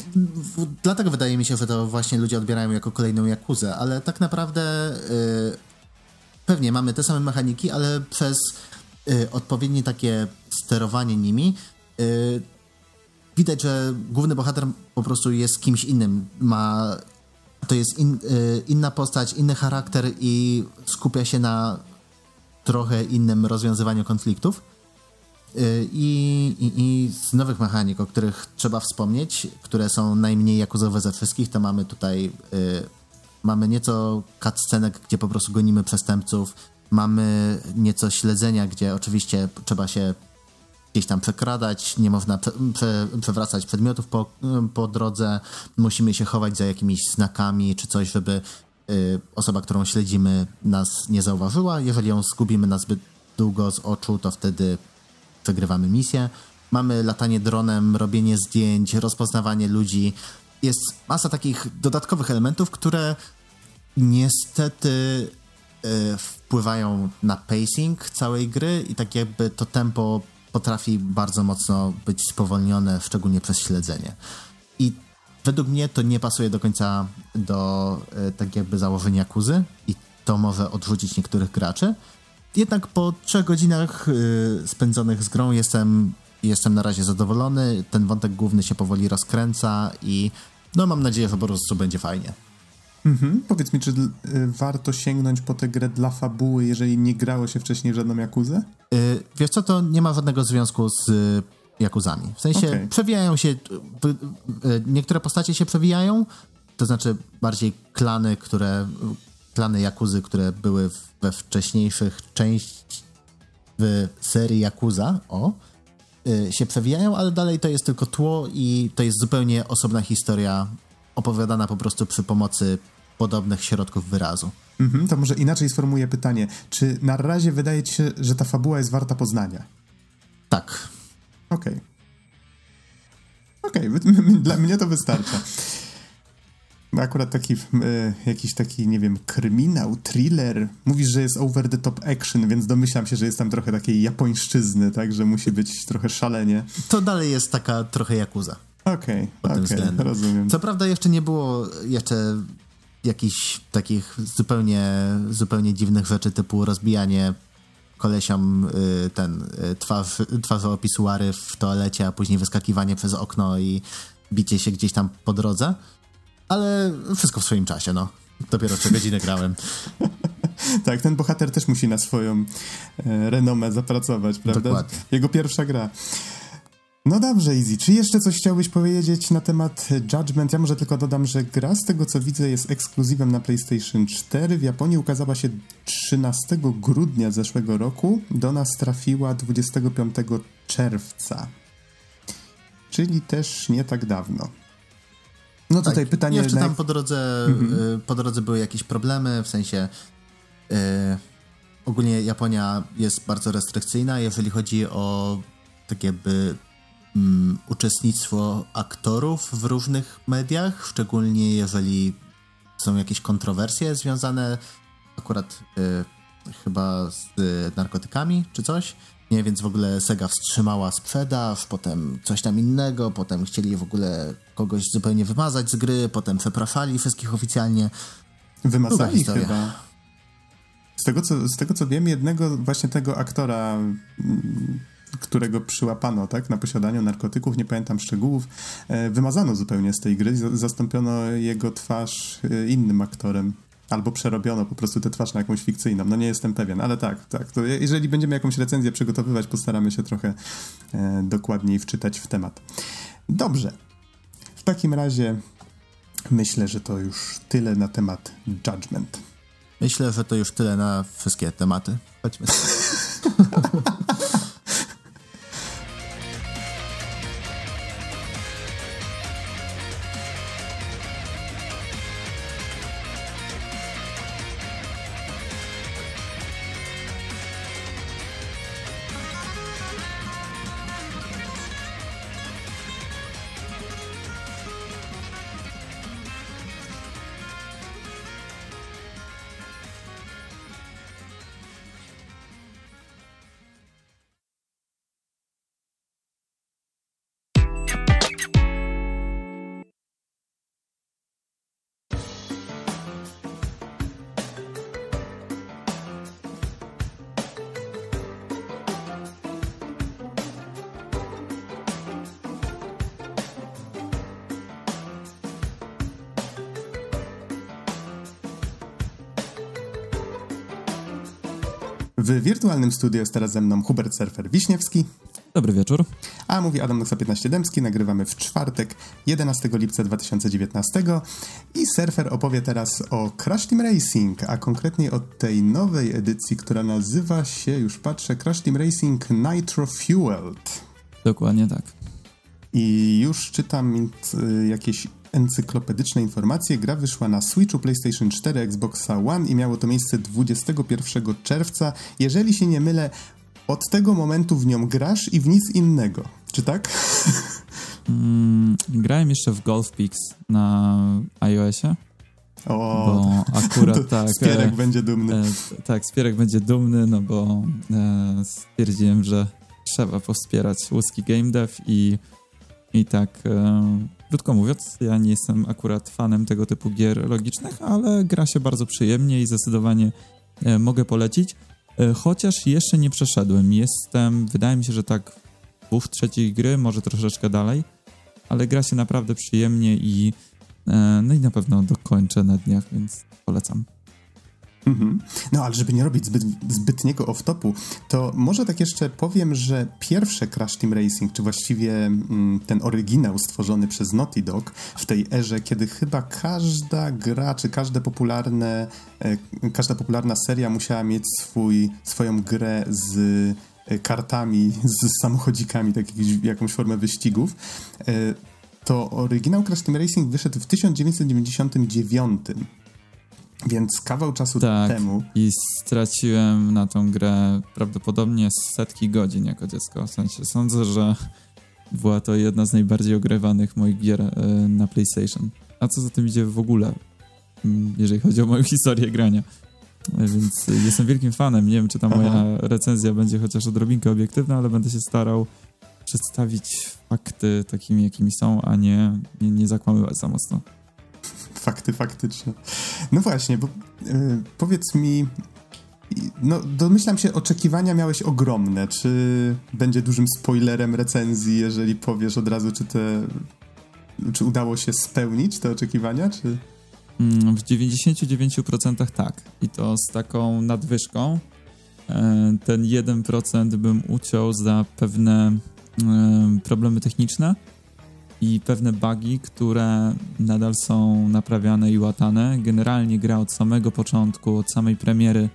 [SPEAKER 3] w, dlatego wydaje mi się, że to właśnie ludzie odbierają jako kolejną Jakuzę, ale tak naprawdę y, pewnie mamy te same mechaniki, ale przez y, odpowiednie takie sterowanie nimi y, widać, że główny bohater po prostu jest kimś innym. Ma to jest in, y, inna postać, inny charakter i skupia się na trochę innym rozwiązywaniu konfliktów. Y, I, i, I, z nowych mechanik, o których trzeba wspomnieć, które są najmniej jakuzowe ze wszystkich, to mamy tutaj y, mamy nieco cutscenek, gdzie po prostu gonimy przestępców, mamy nieco śledzenia, gdzie oczywiście trzeba się gdzieś tam przekradać, nie można prze, prze, przewracać przedmiotów po, po drodze, musimy się chować za jakimiś znakami czy coś, żeby y, osoba, którą śledzimy, nas nie zauważyła. Jeżeli ją zgubimy na zbyt długo z oczu, to wtedy przegrywamy misję. Mamy latanie dronem, robienie zdjęć, rozpoznawanie ludzi. Jest masa takich dodatkowych elementów, które niestety y, wpływają na pacing całej gry i tak jakby to tempo potrafi bardzo mocno być spowolnione, szczególnie przez śledzenie. I według mnie to nie pasuje do końca do e, tak jakby założenia kuzy i to może odrzucić niektórych graczy. Jednak po trzech godzinach e, spędzonych z grą jestem, jestem na razie zadowolony. Ten wątek główny się powoli rozkręca i no mam nadzieję, że po prostu będzie fajnie.
[SPEAKER 1] Mhm. Powiedz mi, czy y, warto sięgnąć po tę grę dla fabuły, jeżeli nie grało się wcześniej w żadną Jakuzę?
[SPEAKER 3] Y, wiesz co, to nie ma żadnego związku z y, Jakuzami. W sensie okay. przewijają się, y, y, niektóre postacie się przewijają, to znaczy bardziej klany, które, klany Jakuzy, które były we wcześniejszych częściach w serii Jakuza, o, się przewijają, ale dalej to jest tylko tło i to jest zupełnie osobna historia opowiadana po prostu przy pomocy podobnych środków wyrazu.
[SPEAKER 1] Mhm, to może inaczej sformułuję pytanie. Czy na razie wydaje ci się, że ta fabuła jest warta poznania?
[SPEAKER 3] Tak.
[SPEAKER 1] Okej. Okay. Okej, okay. dla mnie to wystarcza. Akurat taki, e, jakiś taki, nie wiem, kryminał, thriller. Mówisz, że jest over the top action, więc domyślam się, że jest tam trochę takiej japońszczyzny, tak, że musi być trochę szalenie.
[SPEAKER 3] To dalej jest taka trochę jakuza.
[SPEAKER 1] Okej, okay, okay, rozumiem.
[SPEAKER 3] Co prawda jeszcze nie było jeszcze jakichś takich zupełnie, zupełnie dziwnych rzeczy typu rozbijanie kolesiom y, ten y, twarz, twarzowo opisuary w toalecie, a później wyskakiwanie przez okno i bicie się gdzieś tam po drodze. Ale wszystko w swoim czasie, no. Dopiero trzy godziny grałem.
[SPEAKER 1] tak, ten bohater też musi na swoją e, renomę zapracować, prawda?
[SPEAKER 3] Dokładnie.
[SPEAKER 1] Jego pierwsza gra. No dobrze, Easy. Czy jeszcze coś chciałbyś powiedzieć na temat Judgment? Ja może tylko dodam, że gra z tego co widzę jest ekskluzywem na PlayStation 4. W Japonii ukazała się 13 grudnia zeszłego roku. Do nas trafiła 25 czerwca. Czyli też nie tak dawno.
[SPEAKER 3] No tak, tutaj pytanie... Jeszcze tam po drodze, mhm. Y, po drodze były jakieś problemy, w sensie... Yy, ogólnie Japonia jest bardzo restrykcyjna, jeżeli chodzi o tak jakby um, uczestnictwo aktorów w różnych mediach, szczególnie jeżeli są jakieś kontrowersje związane akurat y, chyba z y, narkotykami czy coś. Nie, więc w ogóle Sega wstrzymała sprzedaż, potem coś tam innego, potem chcieli w ogóle kogoś zupełnie wymazać z gry, potem przepraszali wszystkich oficjalnie.
[SPEAKER 1] Wymazali chyba. Z tego, co, z tego co wiem, jednego właśnie tego aktora mm, którego przyłapano tak, na posiadaniu narkotyków, nie pamiętam szczegółów, e, wymazano zupełnie z tej gry, zastąpiono jego twarz e, innym aktorem. Albo przerobiono po prostu tę twarz na jakąś fikcyjną. No nie jestem pewien, ale tak, tak. To jeżeli będziemy jakąś recenzję przygotowywać, postaramy się trochę e, dokładniej wczytać w temat. Dobrze. W takim razie myślę, że to już tyle na temat Judgment.
[SPEAKER 3] Myślę, że to już tyle na wszystkie tematy. Chodźmy.
[SPEAKER 1] W wirtualnym studiu jest teraz ze mną Hubert Surfer Wiśniewski.
[SPEAKER 2] Dobry wieczór.
[SPEAKER 1] A mówi Adam Noxa 15 Dębski. Nagrywamy w czwartek, 11 lipca 2019 i Surfer opowie teraz o Crash Team Racing, a konkretnie o tej nowej edycji, która nazywa się, już patrzę, Crash Team Racing Nitro Fueled.
[SPEAKER 2] Dokładnie tak.
[SPEAKER 1] I już czytam jakieś encyklopedyczne informacje. Gra wyszła na Switchu, PlayStation 4, Xboxa One i miało to miejsce 21 czerwca. Jeżeli się nie mylę, od tego momentu w nią grasz i w nic innego. Czy tak?
[SPEAKER 2] Mm, grałem jeszcze w Golf Peaks na iOSie.
[SPEAKER 1] O,
[SPEAKER 2] bo akurat tak.
[SPEAKER 1] Spierek e, będzie dumny. E,
[SPEAKER 2] tak, Spierek będzie dumny, no bo e, stwierdziłem, że trzeba powspierać łuski game dev i, i tak e, Krótko mówiąc, ja nie jestem akurat fanem tego typu gier logicznych, ale gra się bardzo przyjemnie i zdecydowanie e, mogę polecić. E, chociaż jeszcze nie przeszedłem. Jestem, wydaje mi się, że tak dwóch trzecich gry, może troszeczkę dalej, ale gra się naprawdę przyjemnie i e, no i na pewno dokończę na dniach, więc polecam.
[SPEAKER 1] Mhm. No, ale żeby nie robić zbyt, zbytniego off-topu, to może tak jeszcze powiem, że pierwsze Crash Team Racing, czy właściwie mm, ten oryginał stworzony przez Naughty Dog w tej erze, kiedy chyba każda gra, czy każde popularne, e, każda popularna seria musiała mieć swój, swoją grę z e, kartami, z samochodzikami, tak jakąś, formę wyścigów, e, to oryginał Crash Team Racing wyszedł w 1999 więc kawał czasu
[SPEAKER 2] tak,
[SPEAKER 1] temu.
[SPEAKER 2] I straciłem na tą grę prawdopodobnie setki godzin jako dziecko. W sensie sądzę, że była to jedna z najbardziej ogrywanych moich gier e, na PlayStation. A co za tym idzie w ogóle, mm, jeżeli chodzi o moją historię grania. E, więc jestem wielkim fanem. Nie wiem, czy ta moja recenzja będzie chociaż odrobinkę obiektywna, ale będę się starał przedstawić fakty takimi, jakimi są, a nie, nie, nie zakłamywać za mocno.
[SPEAKER 1] Fakty faktyczne. No właśnie, bo yy, powiedz mi, no, domyślam się, oczekiwania miałeś ogromne. Czy będzie dużym spoilerem recenzji, jeżeli powiesz od razu, czy te. Czy udało się spełnić te oczekiwania, czy.
[SPEAKER 2] Mm, w 99% tak. I to z taką nadwyżką. E, ten 1% bym uciął za pewne e, problemy techniczne i pewne bugi, które nadal są naprawiane i łatane. Generalnie gra od samego początku, od samej premiery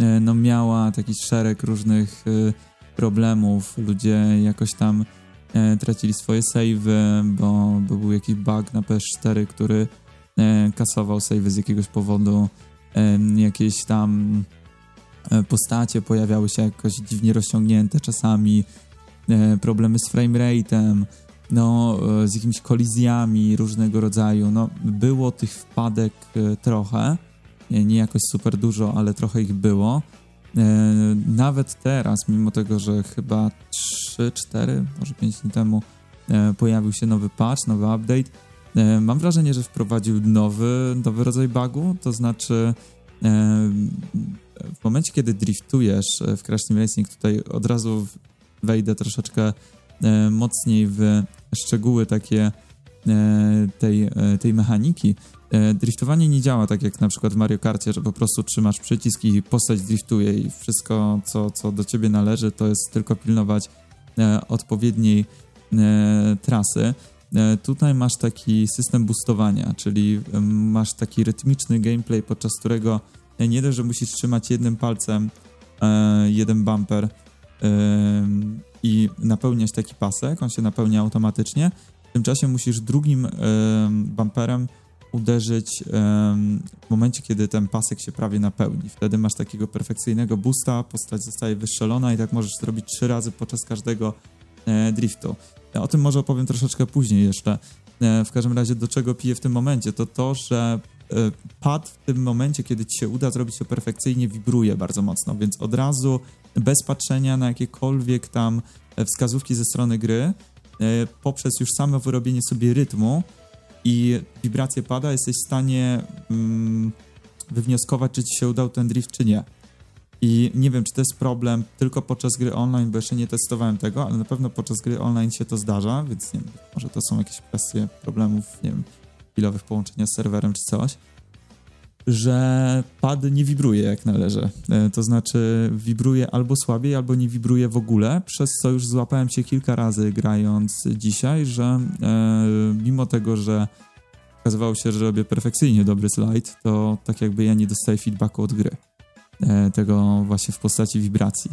[SPEAKER 2] E, no miała taki szereg różnych e, problemów. Ludzie jakoś tam e, tracili swoje savey, bo, bo był jakiś bug na PS4, który kasował savey z jakiegoś powodu. Jakieś tam postacie pojawiały się jakoś dziwnie rozciągnięte czasami. Problemy z framerate'em, no, z jakimiś kolizjami różnego rodzaju. No, było tych wpadek trochę nie jakoś super dużo, ale trochę ich było. E, nawet teraz, mimo tego, że chyba 3, 4, może 5 dni temu e, pojawił się nowy patch, nowy update, e, mam wrażenie, że wprowadził nowy, nowy rodzaj bugu, to znaczy w momencie, kiedy driftujesz w Crash Team Racing, tutaj od razu wejdę troszeczkę mocniej w szczegóły takie tej, tej mechaniki, E, driftowanie nie działa tak jak na przykład w Mario Kartie, że po prostu trzymasz przycisk i postać driftuje i wszystko, co, co do ciebie należy, to jest tylko pilnować e, odpowiedniej e, trasy. E, tutaj masz taki system boostowania, czyli masz taki rytmiczny gameplay, podczas którego e, nie dość, że musisz trzymać jednym palcem e, jeden bumper i napełniać taki pasek, on się napełnia automatycznie. W tym czasie musisz drugim bumperem uderzyć w momencie, kiedy ten pasek się prawie napełni. Wtedy masz takiego perfekcyjnego boosta, postać zostaje wystrzelona i tak możesz zrobić trzy razy podczas każdego e, driftu. O tym może opowiem troszeczkę później jeszcze. E, w każdym razie, do czego piję w tym momencie, to to, że e, pad w tym momencie, kiedy ci się uda zrobić to perfekcyjnie, wibruje bardzo mocno, więc od razu, bez patrzenia na jakiekolwiek tam wskazówki ze strony gry, poprzez już samo wyrobienie sobie rytmu, i wibracje pada, jesteś w stanie mm, wywnioskować, czy ci się udał ten drift, czy nie. I nie wiem, czy to jest problem tylko podczas gry online, bo jeszcze nie testowałem tego, ale na pewno podczas gry online się to zdarza, więc nie wiem, może to są jakieś kwestie problemów, nie wiem, chwilowych połączenia z serwerem czy coś że pad nie wibruje jak należy. E, to znaczy wibruje albo słabiej, albo nie wibruje w ogóle, przez co już złapałem się kilka razy grając dzisiaj, że e, mimo tego, że okazywało się, że robię perfekcyjnie dobry slajd, to tak jakby ja nie dostaję feedbacku od gry. E, tego właśnie w postaci wibracji.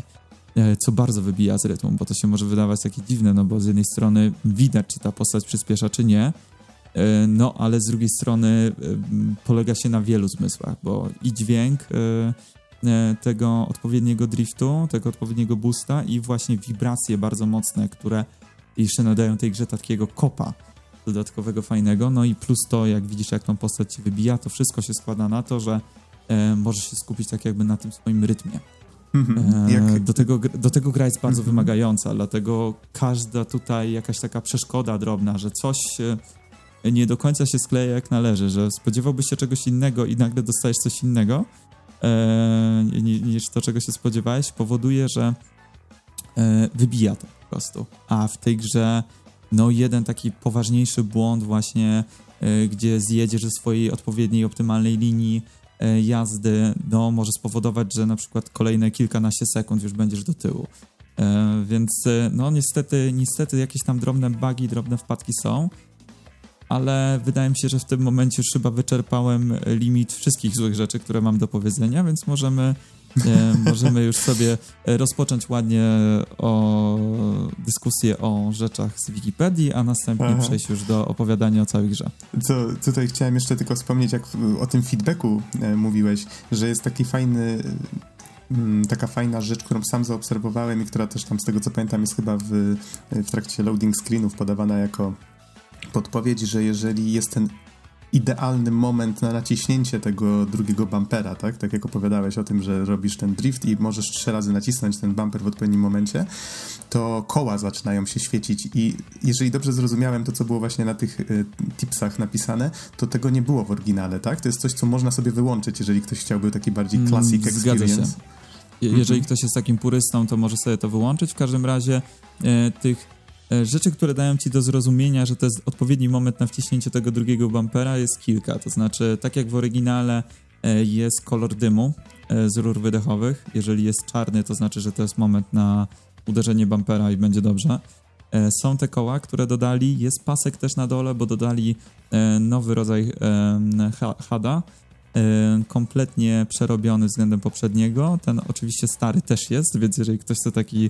[SPEAKER 2] Co bardzo wybija z rytmu, bo to się może wydawać takie dziwne, no bo z jednej strony widać, czy ta postać przyspiesza, czy nie, no, ale z drugiej strony e, polega się na wielu zmysłach, bo i dźwięk e, tego odpowiedniego driftu, tego odpowiedniego boosta i właśnie wibracje bardzo mocne, które jeszcze nadają tej grze takiego kopa dodatkowego, fajnego. No i plus to, jak widzisz, jak tą postać ci wybija, to wszystko się składa na to, że e, możesz się skupić tak jakby na tym swoim rytmie. Jak... Do, tego, do tego gra jest bardzo wymagająca, dlatego każda tutaj jakaś taka przeszkoda drobna, że coś nie do końca się skleja jak należy, że spodziewałbyś się czegoś innego i nagle dostajesz coś innego e, niż to, czego się spodziewałeś, powoduje, że e, wybija to po prostu. A w tej grze no jeden taki poważniejszy błąd właśnie, e, gdzie zjedziesz ze swojej odpowiedniej, optymalnej linii e, jazdy, no może spowodować, że na przykład kolejne kilkanaście sekund już będziesz do tyłu. E, więc e, no niestety, niestety jakieś tam drobne bugi, drobne wpadki są, ale wydaje mi się, że w tym momencie już chyba wyczerpałem limit wszystkich złych rzeczy, które mam do powiedzenia, więc możemy, e, możemy już sobie rozpocząć ładnie o dyskusję o rzeczach z Wikipedii, a następnie Aha. przejść już do opowiadania o całej grze.
[SPEAKER 1] Co, tutaj chciałem jeszcze tylko wspomnieć, jak o tym feedbacku e, mówiłeś, że jest taki fajny mm, taka fajna rzecz, którą sam zaobserwowałem i która też tam z tego co pamiętam jest chyba w, w trakcie loading screenów podawana jako podpowiedź, że jeżeli jest ten idealny moment na naciśnięcie tego drugiego bumpera, tak? Tak jak opowiadałeś o tym, że robisz ten drift i możesz trzy razy nacisnąć ten bumper w odpowiednim momencie, to koła zaczynają się świecić i jeżeli dobrze zrozumiałem to, co było właśnie na tych y, tipsach napisane, to tego nie było w oryginale, tak? To jest coś, co można sobie wyłączyć, jeżeli ktoś chciałby taki bardziej mm, classic mm, experience. Zgadza się.
[SPEAKER 2] Jeżeli -hmm. ktoś jest takim purystą, to może sobie to wyłączyć. W każdym razie e, tych E, rzeczy, które dają ci do zrozumienia, że to jest odpowiedni moment na wciśnięcie tego drugiego bumpera, jest kilka. To znaczy, tak jak w oryginale e, jest kolor dymu e, z rur wydechowych. Jeżeli jest czarny, to znaczy, że to jest moment na uderzenie bumpera i będzie dobrze. Są te koła, które dodali. Jest pasek też na dole, bo dodali nowy rodzaj HADA, kompletnie przerobiony względem poprzedniego. Ten oczywiście stary też jest, więc jeżeli ktoś chce taki E,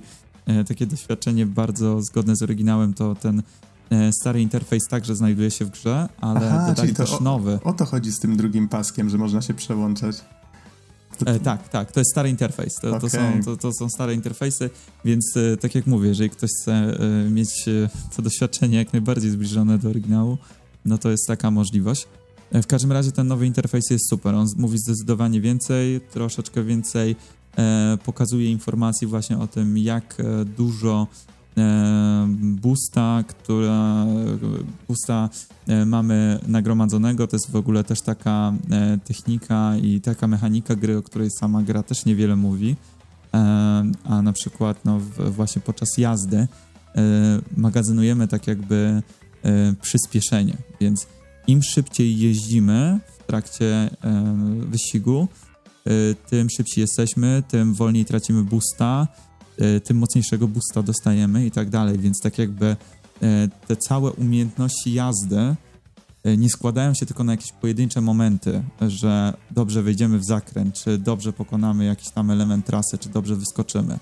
[SPEAKER 2] takie doświadczenie bardzo zgodne z oryginałem, to ten e, stary interfejs także znajduje się w grze, ale Aha, dodali też
[SPEAKER 1] o,
[SPEAKER 2] nowy.
[SPEAKER 1] O to chodzi z tym drugim paskiem, że można się przełączać.
[SPEAKER 2] To... E, tak, tak, to jest stary interfejs. To, okay. to, są, to, to, są stare interfejsy, więc e, tak jak mówię, jeżeli ktoś chce e, mieć e, to doświadczenie jak najbardziej zbliżone do oryginału, no to jest taka możliwość. W każdym razie ten nowy interfejs jest super. On mówi zdecydowanie więcej, troszeczkę więcej E, pokazuje informacje właśnie o tym, jak e, dużo e, busta, która busta mamy nagromadzonego. To jest w ogóle też taka technika i taka mechanika gry, o której sama gra też niewiele mówi. A na przykład no, właśnie podczas jazdy magazynujemy tak jakby przyspieszenie, więc im szybciej jeździmy w trakcie wyścigu, tym szybciej jesteśmy, tym wolniej tracimy boosta, y, tym mocniejszego boosta dostajemy i tak dalej, więc tak jakby y, te całe umiejętności jazdy nie składają się tylko na jakieś pojedyncze momenty, że dobrze wejdziemy w zakręt, czy dobrze pokonamy jakiś tam element trasy, czy dobrze wyskoczymy.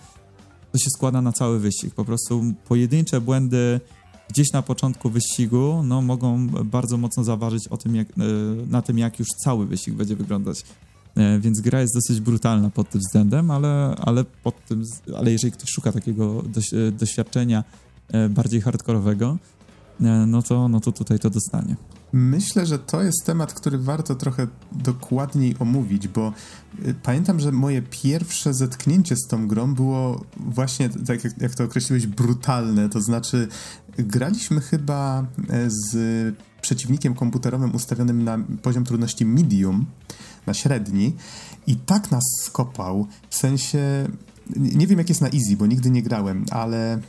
[SPEAKER 2] To się składa na cały wyścig. Po prostu pojedyncze błędy gdzieś na początku wyścigu no, mogą bardzo mocno zaważyć o tym, jak, na tym, jak już cały wyścig będzie wyglądać. E, więc gra jest dosyć brutalna pod tym względem, ale, ale, pod tym, ale jeżeli ktoś szuka takiego e, doświadczenia e, bardziej hardkorowego, no to, no to tutaj to dostanie.
[SPEAKER 1] Myślę, że to jest temat, który warto trochę dokładniej omówić, bo pamiętam, że moje pierwsze zetknięcie z tą grą było właśnie, tak jak, jak to określiłeś, brutalne. To znaczy, graliśmy chyba z przeciwnikiem komputerowym ustawionym na poziom trudności medium na średni i tak nas skopał, w sensie, nie wiem jak jest na easy, bo nigdy nie grałem, ale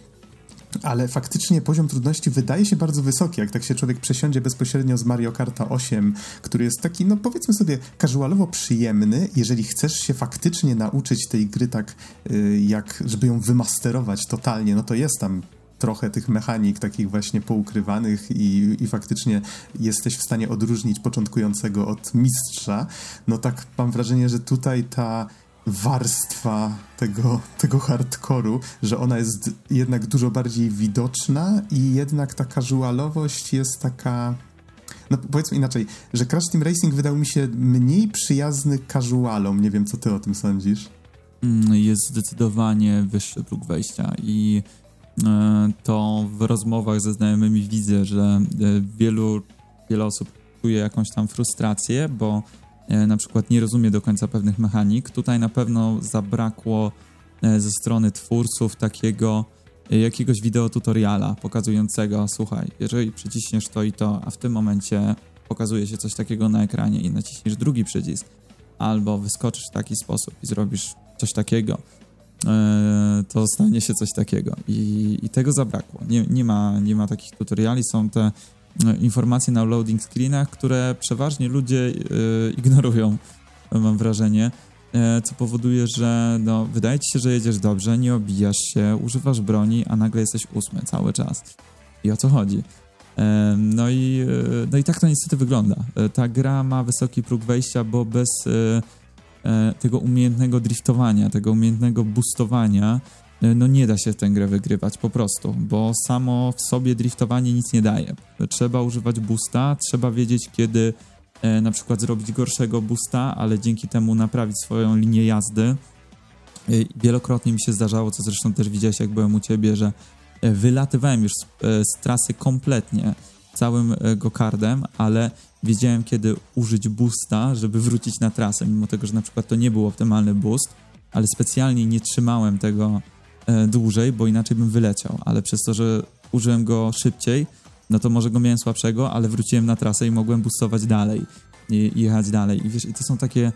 [SPEAKER 1] ale faktycznie poziom trudności wydaje się bardzo wysoki, jak tak się człowiek przesiądzie bezpośrednio z Mario Karta 8, który jest taki, no powiedzmy sobie, casualowo przyjemny, jeżeli chcesz się faktycznie nauczyć tej gry tak, y, jak, żeby ją wymasterować totalnie, no to jest tam trochę tych mechanik takich właśnie poukrywanych i, i faktycznie jesteś w stanie odróżnić początkującego od mistrza, no tak mam wrażenie, że tutaj ta warstwa tego, tego hardkoru, że ona jest jednak dużo bardziej widoczna i jednak ta casualowość jest taka no powiedzmy inaczej, że Crash Team Racing wydał mi się mniej przyjazny casualom. Nie wiem, co ty o tym sądzisz.
[SPEAKER 2] Mm, jest zdecydowanie wyższy próg wejścia i to w rozmowach ze znajomymi widzę, że e, wielu, wiele osób czuje jakąś tam frustrację, bo e, na przykład nie rozumie do końca pewnych mechanik. Tutaj na pewno zabrakło ze strony twórców takiego jakiegoś wideotutoriala pokazującego, słuchaj, jeżeli przyciśniesz to i to, a w tym momencie pokazuje się coś takiego na ekranie i naciśniesz drugi przycisk, albo wyskoczysz w taki sposób i zrobisz coś takiego, E, to stanie się coś takiego. I, i tego zabrakło. Nie, nie, ma, nie ma takich tutoriali, są te e, informacje na loading screenach, które przeważnie ludzie e, ignorują, mam wrażenie, co powoduje, że no, wydaje ci się, że jedziesz dobrze, nie obijasz się, używasz broni, a nagle jesteś ósmy cały czas. I o co chodzi? No i, no i tak to niestety wygląda. Ta gra ma wysoki próg wejścia, bo bez E, tego umiejętnego driftowania, tego umiejętnego boostowania, e, no nie da się tę grę wygrywać po prostu, bo samo w sobie driftowanie nic nie daje. Trzeba używać boosta, trzeba wiedzieć kiedy e, na przykład zrobić gorszego boosta, ale dzięki temu naprawić swoją linię jazdy. Wielokrotnie mi się zdarzało, co zresztą też widziałeś, jak byłem u ciebie, że wylatywałem już z, z trasy kompletnie całym gokardem, ale wiedziałem, kiedy użyć boosta, żeby wrócić na trasę, mimo tego, że na przykład to nie był optymalny boost, ale specjalnie nie trzymałem tego e, dłużej, bo inaczej bym wyleciał, ale przez to, że użyłem go szybciej, no to może go miałem słabszego, ale wróciłem na trasę i mogłem boostować dalej i, jechać dalej. I wiesz, i to są takie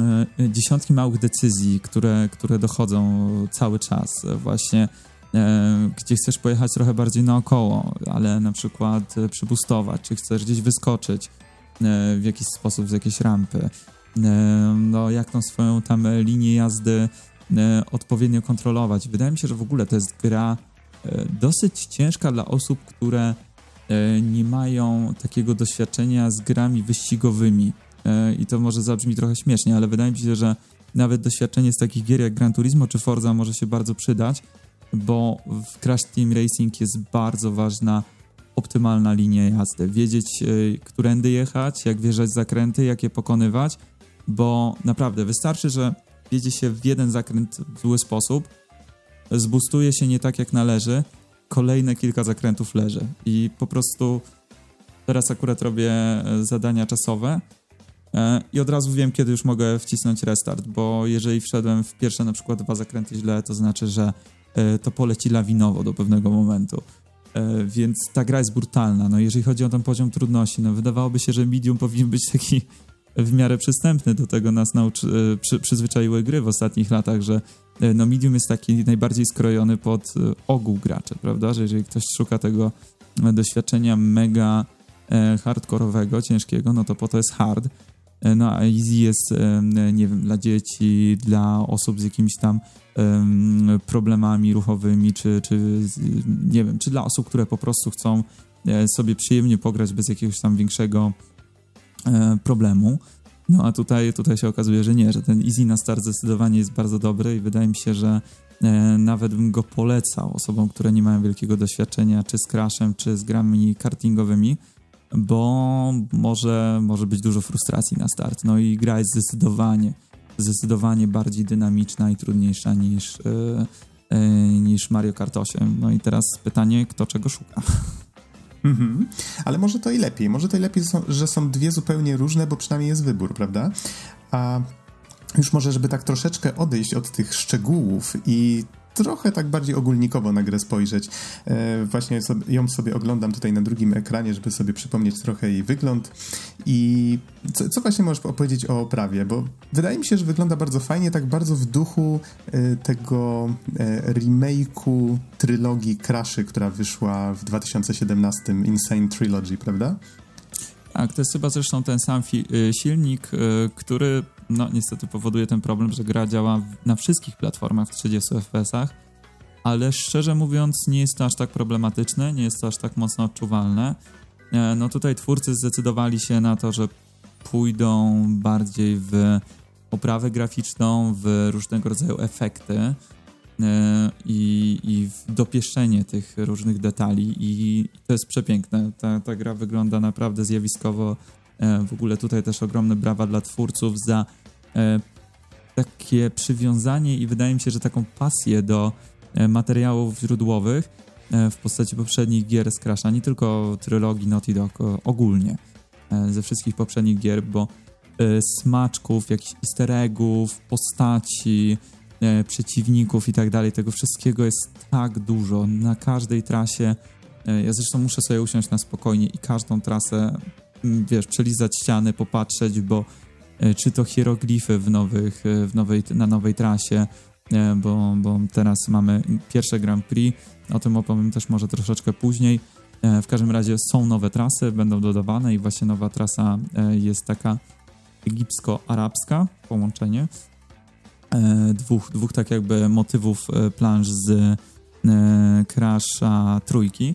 [SPEAKER 2] e, dziesiątki małych decyzji, które, które dochodzą cały czas. Właśnie e, gdzie chcesz pojechać trochę bardziej naokoło, ale na przykład e, przybustować, czy chcesz gdzieś wyskoczyć e, w jakiś sposób z jakiejś rampy. E, no, jak tą swoją tam linię jazdy e, odpowiednio kontrolować. Wydaje mi się, że w ogóle to jest gra e, dosyć ciężka dla osób, które nie mają takiego doświadczenia z grami wyścigowymi. I to może zabrzmi trochę śmiesznie, ale wydaje mi się, że nawet doświadczenie z takich gier jak Gran Turismo czy Forza może się bardzo przydać, bo w Crash Team Racing jest bardzo ważna optymalna linia jazdy. Wiedzieć, którędy jechać, jak wjeżdżać zakręty, jak je pokonywać, bo naprawdę wystarczy, że jedzie się w jeden zakręt w zły sposób, zbustuje się nie tak jak należy, kolejne kilka zakrętów leży i po prostu teraz akurat robię e, zadania czasowe e, i od razu wiem, kiedy już mogę wcisnąć restart, bo jeżeli wszedłem w pierwsze na przykład dwa zakręty źle, to znaczy, że e, to poleci lawinowo do pewnego momentu. Więc ta gra jest brutalna. No, jeżeli chodzi o ten poziom trudności, no wydawałoby się, że medium powinien być taki w miarę przystępny. Do tego nas nauczy, e, przy, przyzwyczaiły gry w ostatnich latach, że e, no Medium jest taki najbardziej skrojony pod e, ogół graczy, prawda? Że jeżeli ktoś szuka tego doświadczenia mega hardkorowego, ciężkiego, no to po to jest hard. No a easy jest, nie wiem, dla dzieci, dla osób z jakimiś tam problemami ruchowymi, czy, czy nie wiem, czy dla osób, które po prostu chcą sobie przyjemnie pograć bez jakiegoś tam większego E, problemu. No a tutaj, tutaj się okazuje, że nie, że ten easy na start zdecydowanie jest bardzo dobry i wydaje mi się, że e, nawet bym go polecał osobom, które nie mają wielkiego doświadczenia czy z crashem, czy z grami kartingowymi, bo może, może być dużo frustracji na start. No i gra jest zdecydowanie, zdecydowanie bardziej dynamiczna i trudniejsza niż, e, niż Mario Kart 8. No i teraz pytanie, kto czego szuka.
[SPEAKER 1] Mhm. Ale może to i lepiej. Może to i lepiej, że są dwie zupełnie różne, bo przynajmniej jest wybór, prawda? A już może, żeby tak troszeczkę odejść od tych szczegółów i trochę tak bardziej ogólnikowo na grę spojrzeć. E, właśnie ją sobie oglądam tutaj na drugim ekranie, żeby sobie przypomnieć trochę jej wygląd. I co, co, właśnie możesz opowiedzieć o oprawie? Bo wydaje mi się, że wygląda bardzo fajnie, tak bardzo w duchu e, tego e, remake'u trylogii Crashy, która wyszła w 2017, Insane Trilogy, prawda?
[SPEAKER 2] Tak, to jest chyba zresztą ten sam y, silnik, y, który no niestety powoduje ten problem, że gra działa na wszystkich platformach w 30 FPS-ach, ale szczerze mówiąc nie jest to aż tak problematyczne, nie jest to aż tak mocno odczuwalne. E, no tutaj twórcy zdecydowali się na to, że pójdą bardziej w oprawę graficzną, w różnego rodzaju efekty e, i, i w dopieszczenie tych różnych detali i to jest przepiękne. Ta, ta gra wygląda naprawdę zjawiskowo w ogóle tutaj też ogromne brawa dla twórców za e, takie przywiązanie i wydaje mi się, że taką pasję do e, materiałów źródłowych w postaci poprzednich gier z Crash'a, nie tylko trylogii Naughty Dog, ogólnie ze wszystkich poprzednich gier, bo smaczków, jakichś easter eggów, postaci, przeciwników i tak dalej, tego wszystkiego jest tak dużo na każdej trasie. Ja zresztą muszę sobie usiąść na spokojnie i każdą trasę wiesz, przelizać ściany, popatrzeć, bo e, czy to hieroglify w nowych, e, w nowej, na nowej trasie, e, bo, bo teraz mamy pierwsze Grand Prix, o tym opowiem też może troszeczkę później. W każdym razie są nowe trasy, będą dodawane i właśnie nowa trasa jest taka egipsko-arabska, połączenie dwóch, dwóch tak jakby motywów planż z Crasha trójki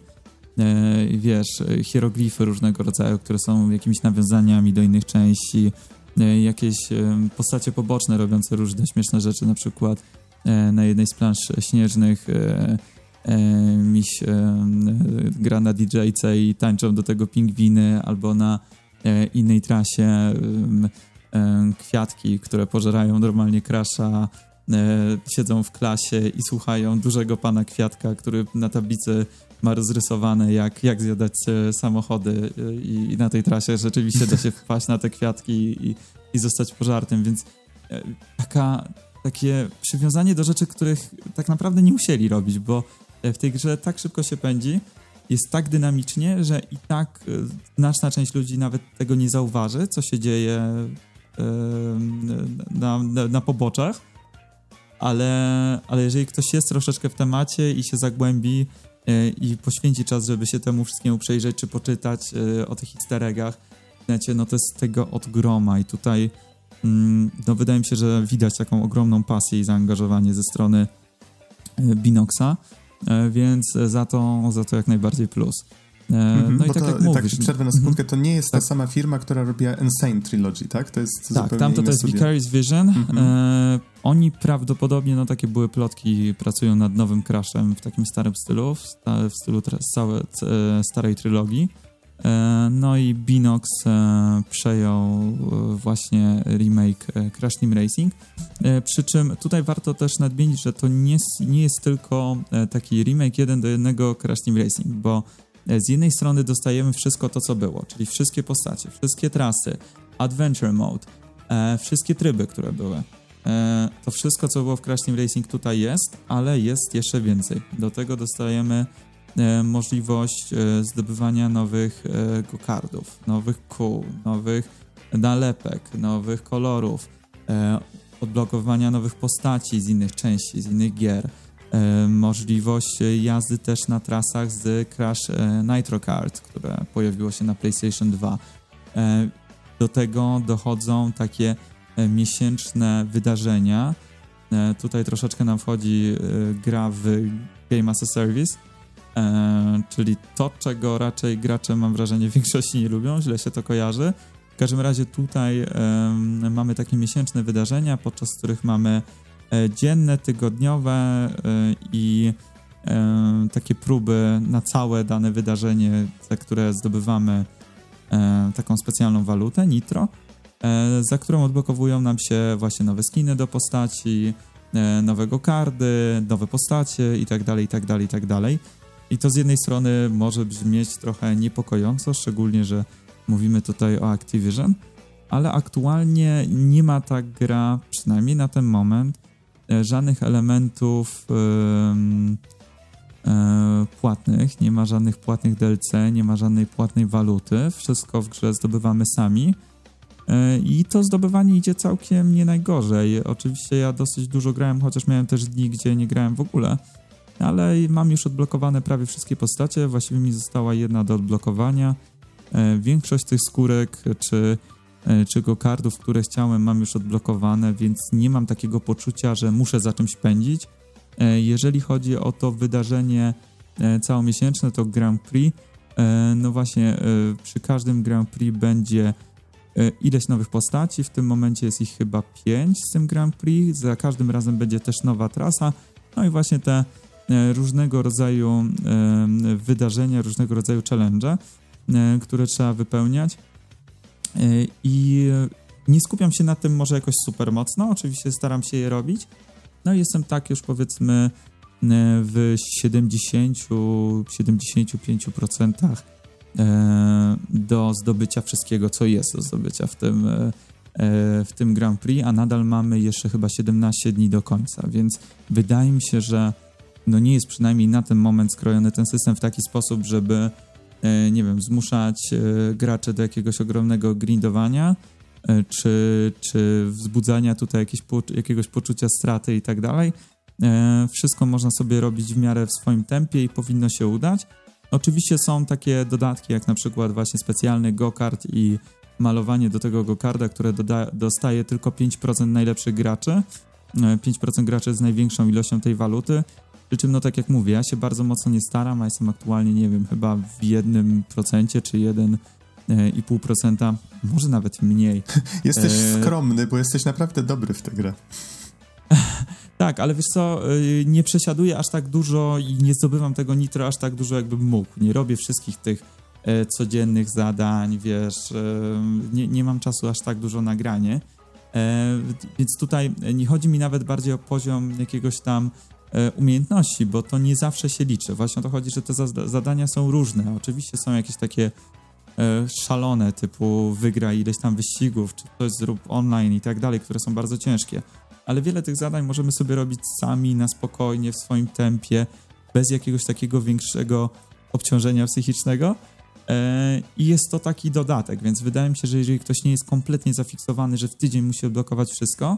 [SPEAKER 2] wiesz, hieroglify różnego rodzaju, które są jakimiś nawiązaniami do innych części, e, jakieś e, postacie poboczne robiące różne śmieszne rzeczy, na przykład e, na jednej z plansz śnieżnych e, e, miś gra na DJ-ce i tańczą do tego pingwiny, albo na innej trasie kwiatki, które pożerają normalnie krasza, siedzą w klasie i słuchają dużego pana Kwiatka, który na tablicy ma rozrysowane, jak, jak zjadać samochody i, i na tej trasie rzeczywiście da się wpaść na te kwiatki i, i zostać pożartym, więc taka, takie przywiązanie do rzeczy, których tak naprawdę nie musieli robić, bo w tej grze tak szybko się pędzi, jest tak dynamicznie, że i tak e, znaczna część ludzi nawet tego nie zauważy, co się dzieje e, na, na, na poboczach, ale, ale jeżeli ktoś jest troszeczkę w temacie i się zagłębi e, i poświęci czas, żeby się temu wszystkiemu przejrzeć, czy poczytać o tych easter eggach, no to jest tego od groma i tutaj mm, no wydaje mi się, że widać taką ogromną pasję i zaangażowanie ze strony Binoxa. E, więc za to, za to jak najbardziej plus.
[SPEAKER 1] Mm-hmm, no i tak to, jak mówisz... Tak, przerwę na mhm. sekundkę, to nie jest tak. ta sama firma, która robiła Insane Trilogy, tak?
[SPEAKER 2] To jest tak, tamto to jest. Vicarious Vision. Mm-hmm. E, oni prawdopodobnie, no takie były plotki, pracują nad nowym Crashem w takim starym stylu, w, sta, w stylu całe, e, starej trylogii. E, no i Binox e, przejął e, właśnie remake Crash Team Racing. Przy czym tutaj warto też nadmienić, że to nie, nie jest tylko taki remake jeden do jednego Crash Team Racing, bo z jednej strony dostajemy wszystko to, co było, czyli wszystkie postacie, wszystkie trasy, Adventure Mode, wszystkie tryby, które były. To wszystko, co było w Crash Team Racing tutaj jest, ale jest jeszcze więcej. Do tego dostajemy E, możliwość e, zdobywania nowych e, gokardów, nowych kół, nowych nalepek, nowych kolorów, odblokowania nowych postaci z innych części, z innych gier, możliwość jazdy też na trasach z Crash Nitro Kart, które pojawiło się na PlayStation 2. Do tego dochodzą takie miesięczne wydarzenia. Tutaj troszeczkę nam wchodzi gra w Game as a Service, E, czyli to, czego raczej gracze, mam wrażenie, w większości nie lubią, źle się to kojarzy. W każdym razie tutaj e, mamy takie miesięczne wydarzenia, podczas których mamy e, dzienne, tygodniowe e, i e, takie próby na całe dane wydarzenie, za które zdobywamy e, taką specjalną walutę, nitro, za którą odblokowują nam się właśnie nowe skiny do postaci, nowego kardy, nowe postacie i tak dalej, i tak tak to z jednej strony może brzmieć trochę niepokojąco, szczególnie, że mówimy tutaj o Activision, ale aktualnie nie ma ta gra, przynajmniej na ten moment, e, żadnych elementów yy, płatnych, nie ma żadnych płatnych DLC, nie ma żadnej płatnej waluty, wszystko w grze zdobywamy sami. Yy, I to zdobywanie idzie całkiem nie najgorzej. Oczywiście ja dosyć dużo grałem, chociaż miałem też dni, gdzie nie grałem w ogóle ale mam już odblokowane prawie wszystkie postacie, właściwie mi została jedna do odblokowania. E, większość tych skórek czy, e, czy gokardów, które chciałem, mam już odblokowane, więc nie mam takiego poczucia, że muszę za czymś pędzić. E, jeżeli chodzi o to wydarzenie całomiesięczne, to Grand Prix, no właśnie przy każdym Grand Prix będzie ileś nowych postaci, w tym momencie jest ich chyba pięć z tym Grand Prix, za każdym razem będzie też nowa trasa, no i właśnie te E, różnego rodzaju e, wydarzenia, różnego rodzaju challenge, e, które trzeba wypełniać. I nie skupiam się na tym może jakoś super mocno, oczywiście staram się je robić. No i jestem tak już powiedzmy w 70-75% do zdobycia wszystkiego, co jest do zdobycia w tym, w tym Grand Prix, a nadal mamy jeszcze chyba 17 dni do końca, więc wydaje mi się, że no nie jest przynajmniej na ten moment skrojony ten system w taki sposób, żeby nie wiem, zmuszać e, graczy do jakiegoś ogromnego grindowania, e, czy, czy wzbudzania tutaj jakieś, jakiegoś poczucia straty i tak dalej. Wszystko można sobie robić w miarę w swoim tempie i powinno się udać. Oczywiście są takie dodatki, jak na przykład właśnie specjalny go-kart i malowanie do tego go-karda, które doda- dostaje tylko 5% najlepszych graczy. 5% graczy z największą ilością tej waluty, przy czym, no tak jak mówię, ja się bardzo mocno nie staram, a jestem aktualnie, nie wiem, chyba w jednym procencie czy jeden e, i pół procenta, może nawet mniej.
[SPEAKER 1] Jesteś e... skromny, bo jesteś naprawdę dobry w tę grę.
[SPEAKER 2] tak, ale wiesz co, e, nie przesiaduję aż tak dużo i nie zdobywam tego nitro aż tak dużo, jakbym mógł. Nie robię wszystkich tych e, codziennych zadań, wiesz, nie, nie mam czasu aż tak dużo nagranie. E, więc tutaj nie chodzi mi nawet bardziej o poziom jakiegoś tam umiejętności, bo to nie zawsze się liczy. Właśnie o to chodzi, że te zadania są różne. Oczywiście są jakieś takie e, szalone, typu wygra ileś tam wyścigów, czy coś zrób online i tak dalej, które są bardzo ciężkie. Ale wiele tych zadań możemy sobie robić sami, na spokojnie, w swoim tempie, bez jakiegoś takiego większego obciążenia psychicznego. E, I jest to taki dodatek, więc wydaje mi się, że jeżeli ktoś nie jest kompletnie zafiksowany, że w tydzień musi odblokować wszystko,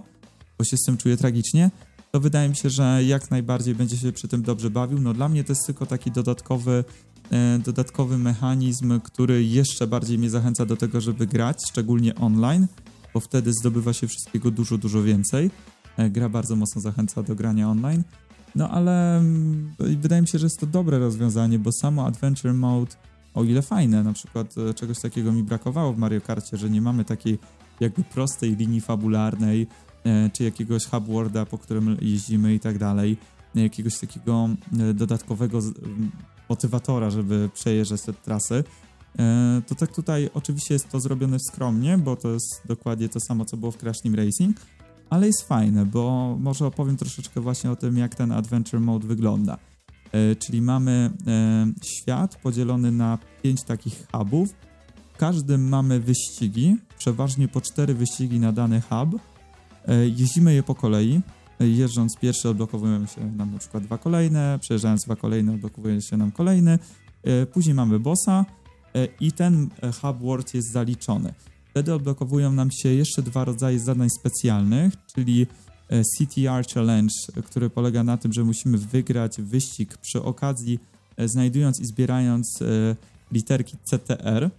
[SPEAKER 2] bo się z tym czuje tragicznie, to wydaje mi się, że jak najbardziej będzie się przy tym dobrze bawił. No dla mnie to jest tylko taki dodatkowy, e, dodatkowy mechanizm, który jeszcze bardziej mnie zachęca do tego, żeby grać, szczególnie online, bo wtedy zdobywa się wszystkiego dużo, dużo więcej. E, gra bardzo mocno zachęca do grania online. No ale mm, wydaje mi się, że jest to dobre rozwiązanie, bo samo Adventure Mode o ile fajne. Na przykład e, czegoś takiego mi brakowało w Mario Karcie, że nie mamy takiej jakby prostej linii fabularnej, czy jakiegoś hubworda, po którym jeździmy i tak dalej, e, jakiegoś takiego dodatkowego motywatora, żeby przejeżdżać te trasy. To tak tutaj oczywiście jest to zrobione skromnie, bo to jest dokładnie to samo, co było w Crash Team Racing, ale jest fajne, bo może opowiem troszeczkę właśnie o tym, jak ten Adventure Mode wygląda. E, czyli mamy e, świat podzielony na pięć takich hubów. W każdym mamy wyścigi, przeważnie po cztery wyścigi na dany hub. E, jeździmy je po kolei. Jeżdżąc pierwszy odblokowują się nam na przykład dwa kolejne, przejeżdżając dwa kolejne odblokowuje się nam kolejny. Później mamy bossa i ten hub world jest zaliczony. Wtedy odblokowują nam się jeszcze dwa rodzaje zadań specjalnych, czyli E, CTR Challenge, który polega na tym, że musimy wygrać wyścig przy okazji e, znajdując i zbierając e, literki CTR,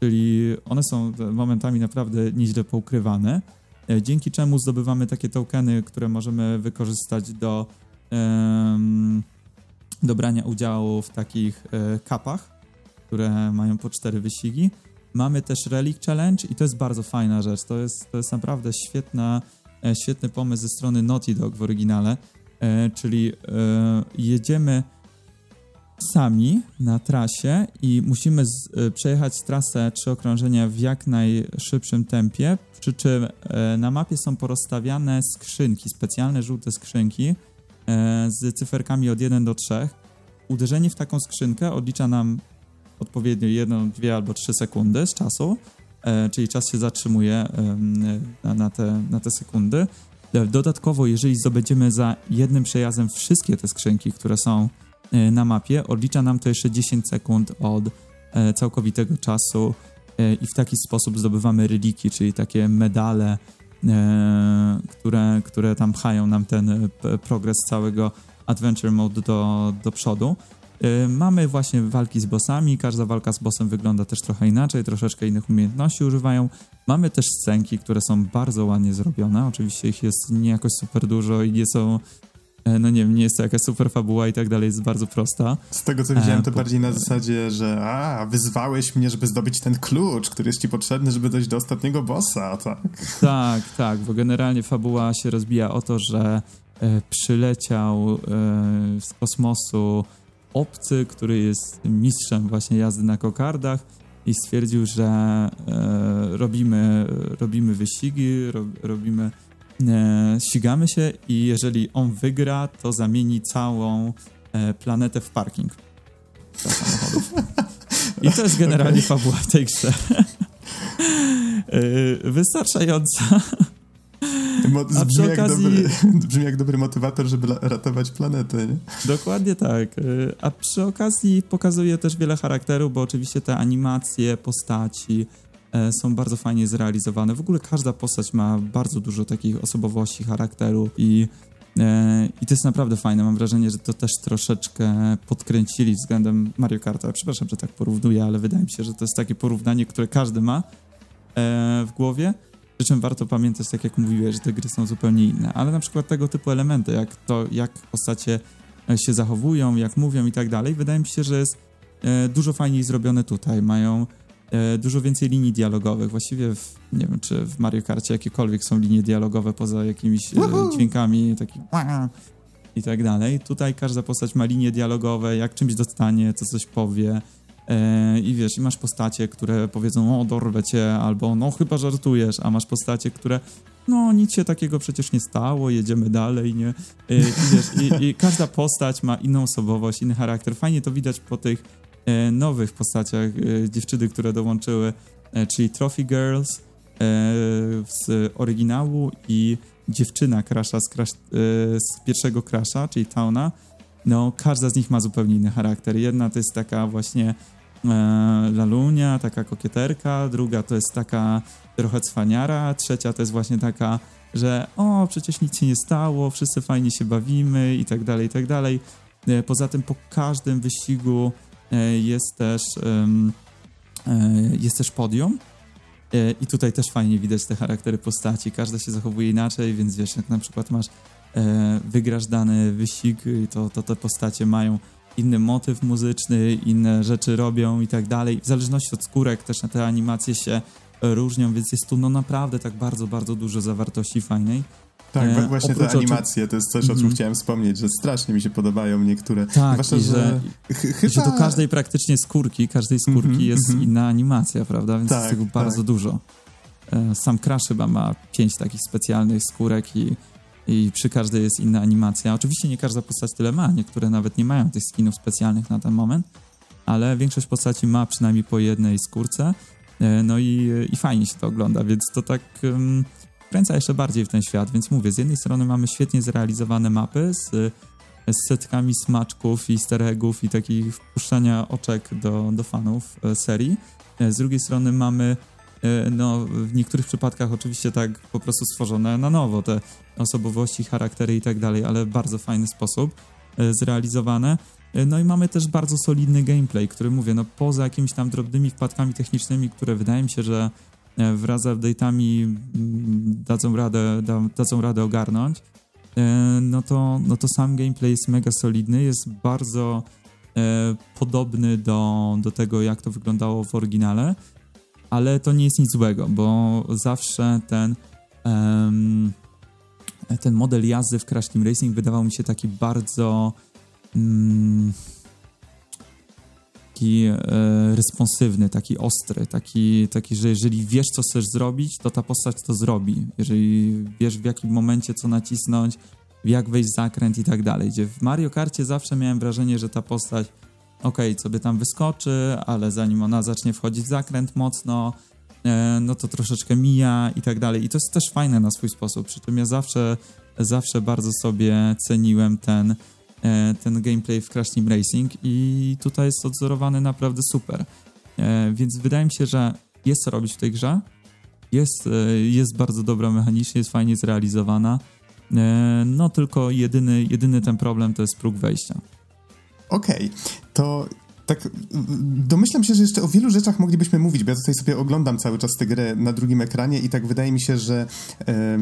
[SPEAKER 2] czyli one są momentami naprawdę nieźle poukrywane, dzięki czemu zdobywamy takie tokeny, które możemy wykorzystać do, do brania udziału w takich kapach, które mają po cztery wyścigi. Mamy też Relic Challenge i to jest bardzo fajna rzecz. To jest, to jest naprawdę świetna E, świetny pomysł ze strony Naughty Dog w oryginale, e, czyli e, jedziemy sami na trasie i musimy z, przejechać trasę czy okrążenia w jak najszybszym tempie, przy czym na mapie są porozstawiane skrzynki, specjalne żółte skrzynki z cyferkami od 1 do 3. Uderzenie w taką skrzynkę odlicza nam odpowiednio 1, 2 albo 3 sekundy z czasu E, czyli czas się zatrzymuje na, te, na te sekundy. E, dodatkowo, jeżeli zdobędziemy za jednym przejazdem wszystkie te skrzynki, które są e, na mapie, odlicza nam to jeszcze 10 sekund od całkowitego czasu i w taki sposób zdobywamy reliki, czyli takie medale, które, które tam pchają nam ten progres całego Adventure Mode do, do przodu. Mamy właśnie walki z bossami, każda walka z bossem wygląda też trochę inaczej, troszeczkę innych umiejętności używają. Mamy też scenki, które są bardzo ładnie zrobione, oczywiście ich jest nie jakoś super dużo i nie są e, no nie wiem, nie jest to jakaś super fabuła i tak dalej, jest bardzo prosta.
[SPEAKER 1] Z tego co widziałem, to e, bardziej na zasadzie, że a, wyzwałeś mnie, żeby zdobyć ten klucz, który jest ci potrzebny, żeby dojść do ostatniego bossa, tak?
[SPEAKER 2] Tak, tak, bo generalnie fabuła się rozbija o to, że e, przyleciał e, z kosmosu obcy, który jest mistrzem właśnie jazdy na kokardach i stwierdził, że e, robimy, robimy wyścigi, ro, robimy, e, ścigamy się i jeżeli on wygra, to zamieni całą e, planetę w parking dla samochodów. I to jest generalnie okay. fabuła tej grze. E, wystarczająca
[SPEAKER 1] a brzmi, okazji... jak dobry, brzmi jak dobry motywator, żeby ratować planetę, nie?
[SPEAKER 2] Dokładnie tak. Y, a przy okazji pokazuje też wiele charakterów, bo oczywiście te animacje, postaci e, są bardzo fajnie zrealizowane. W ogóle każda postać ma bardzo dużo takich osobowości, charakteru i e, i to jest naprawdę fajne. Mam wrażenie, że to też troszeczkę podkręcili względem Mario Karta. Przepraszam, że tak porównuję, ale wydaje mi się, że to jest takie porównanie, które każdy ma e, w głowie. Przy czym warto pamiętać, tak jak mówiłeś, że te gry są zupełnie inne, ale na przykład tego typu elementy, jak to, jak postacie e, się zachowują, jak mówią i tak dalej, wydaje mi się, że jest e, dużo fajniej zrobione tutaj. Mają e, dużo więcej linii dialogowych. Właściwie w, nie wiem, czy w Mario Karcie jakiekolwiek są linie dialogowe poza jakimiś e, dźwiękami takich i tak dalej. Tutaj każda postać ma linie dialogowe, jak czymś dostanie, co coś powie. E, I wiesz, i masz postacie, które powiedzą, o dorwę cię, albo no chyba żartujesz, a masz postacie, które no nic się takiego przecież nie stało, jedziemy dalej, nie? E, I, wiesz, i, i każda postać ma inną osobowość, inny charakter. Fajnie to widać po tych e, nowych postaciach dziewczyny, które dołączyły, czyli Trophy Girls z oryginału i dziewczyna Crasha z, crash, z pierwszego Crasha, czyli Tauna. No, każda z nich ma zupełnie inny charakter. Jedna to jest taka właśnie e, lalunia, taka kokieterka, druga to jest taka trochę cwaniara, trzecia to jest właśnie taka, że o, przecież nic się nie stało, wszyscy fajnie się bawimy i tak dalej, i tak dalej. E, poza tym po każdym wyścigu e, jest też e, jest też podium i tutaj też fajnie widać te charaktery postaci, każda się zachowuje inaczej, więc wiesz, jak na przykład masz wygrasz dany wyścig, to, to te postacie mają inny motyw muzyczny, inne rzeczy robią i tak dalej. W zależności od skórek też te animacje się różnią, więc jest tu no naprawdę tak bardzo, bardzo dużo zawartości fajnej.
[SPEAKER 1] Tak, e, właśnie te animacje to jest coś, o czym mm. chciałem wspomnieć, że strasznie mi się podobają niektóre.
[SPEAKER 2] Tak, Zwłaszcza, i że, że, chyba... że do każdej praktycznie skórki, każdej skórki mm -hmm, jest mm -hmm. inna animacja, prawda? Więc tak, jest tego bardzo tak. dużo. E, sam Crash chyba ma pięć takich specjalnych skórek i i przy każdej jest inna animacja. Oczywiście nie każda postać tyle ma, niektóre nawet nie mają tych skinów specjalnych na ten moment, ale większość postaci ma przynajmniej po jednej skórce, e, no i, i fajnie się to ogląda, więc to tak um, kręca jeszcze bardziej w ten świat, więc mówię, z jednej strony mamy świetnie zrealizowane mapy z, z setkami smaczków i eggów i takich wpuszczania oczek do, do fanów e, serii, e, z drugiej strony mamy E, no, w niektórych przypadkach oczywiście tak po prostu stworzone na nowo, te osobowości, charaktery i tak dalej, ale w bardzo fajny sposób zrealizowane. No i mamy też bardzo solidny gameplay, który mówię, no poza jakimiś tam drobnymi wpadkami technicznymi, które wydaje mi się, że wraz z update'ami mm, dadzą radę, da, dadzą radę ogarnąć, no to, no to sam gameplay jest mega solidny, jest bardzo podobny do, do tego, jak to wyglądało w oryginale ale to nie jest nic złego, bo zawsze ten ten model jazdy w Crash Team Racing wydawał mi się taki bardzo um, taki e, responsywny, taki ostry, taki, taki, że jeżeli wiesz, co chcesz zrobić, to ta postać to zrobi. Jeżeli wiesz, w jakim momencie co nacisnąć, jak wejść zakręt i tak dalej. Gdzie w Mario Karcie zawsze miałem wrażenie, że ta postać okej, okay, sobie tam wyskoczy, ale zanim ona zacznie wchodzić w zakręt mocno, e, no to troszeczkę mija i tak dalej. I to jest też fajne na swój sposób. Przy czym ja zawsze, zawsze bardzo sobie ceniłem ten, ten gameplay w Crash Team Racing i tutaj jest odzorowany naprawdę super. E, więc wydaje mi się, że jest co robić w tej grze. Jest, jest bardzo dobra mechanicznie, jest fajnie zrealizowana. No tylko jedyny, jedyny ten problem to jest próg wejścia.
[SPEAKER 1] Okej, okay. to tak domyślam się, że jeszcze o wielu rzeczach moglibyśmy mówić, bo ja tutaj sobie oglądam cały czas tę grę na drugim ekranie i tak wydaje mi się, że e,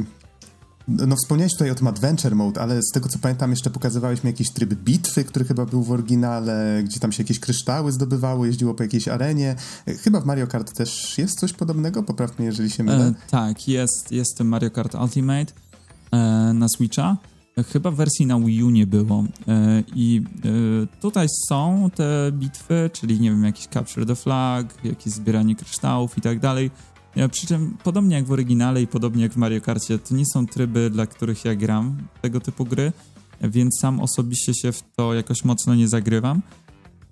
[SPEAKER 1] no wspomniałeś tutaj o tym Adventure Mode, ale z tego co pamiętam jeszcze pokazywałeś mi jakiś tryb bitwy, który chyba był w oryginale, gdzie tam się jakieś kryształy zdobywało, jeździło po jakiejś arenie. Chyba w Mario Kart też jest coś podobnego? Poprawnie, jeżeli się mylę. E,
[SPEAKER 2] tak, jest, jest Mario Kart Ultimate e, na Switcha. Chyba wersji na Wii U nie było. E, I e, tutaj są te bitwy, czyli nie wiem, jakiś Capture the Flag, jakieś zbieranie kryształów i tak dalej. E, przy czym podobnie jak w oryginale i podobnie jak w Mario Karcie, to nie są tryby, dla których ja gram tego typu gry, więc sam osobiście się w to jakoś mocno nie zagrywam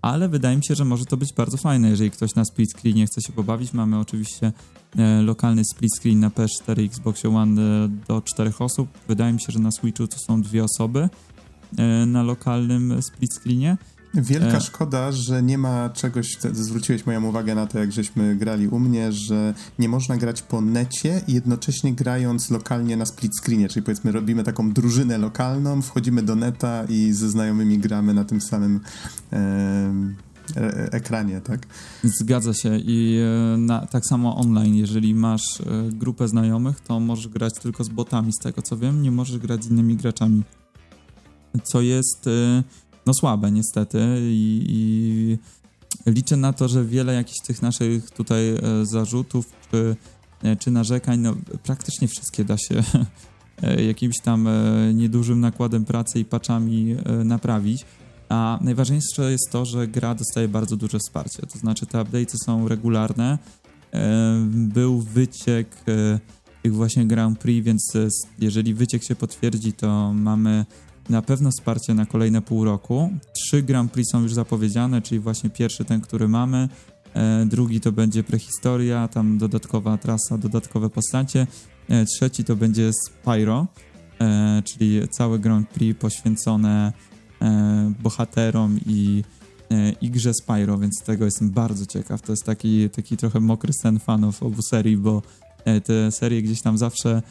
[SPEAKER 2] ale wydaje mi się, że może to być bardzo fajne, jeżeli ktoś na split screenie chce się pobawić. Mamy oczywiście e, lokalny split screen na PS4 i Xbox One e, do czterech osób. Wydaje mi się, że na Switchu to są dwie osoby e, na lokalnym split screenie.
[SPEAKER 1] Wielka e... szkoda, że nie ma czegoś, zwróciłeś moją uwagę na to, jak żeśmy grali u mnie, że nie można grać po necie jednocześnie grając lokalnie na split screenie, czyli powiedzmy robimy taką drużynę lokalną, wchodzimy do neta i ze znajomymi gramy na tym samym e, ekranie, tak?
[SPEAKER 2] Zgadza się. I e, na, tak samo online, jeżeli masz e, grupę znajomych, to możesz grać tylko z botami, z tego co wiem, nie możesz grać z innymi graczami. Co jest e, no słabe niestety i, i liczę na to, że wiele jakichś tych naszych tutaj e, zarzutów czy, e, czy narzekań, no praktycznie wszystkie da się e, jakimś tam niedużym nakładem pracy i paczami naprawić. A najważniejsze jest to, że gra dostaje bardzo duże wsparcie. To znaczy te update'y są regularne. Był wyciek tych właśnie Grand Prix, więc jeżeli wyciek się potwierdzi, to mamy na pewno wsparcie na kolejne pół roku. Trzy Grand Prix są już zapowiedziane, czyli właśnie pierwszy ten, który mamy, e, drugi to będzie prehistoria, tam dodatkowa trasa, dodatkowe postacie, e, trzeci to będzie Spyro, e, czyli całe Grand Prix poświęcone bohaterom i, grze Spyro, więc tego jestem bardzo ciekaw. To jest taki, taki trochę mokry sen fanów obu serii, bo te serie gdzieś tam zawsze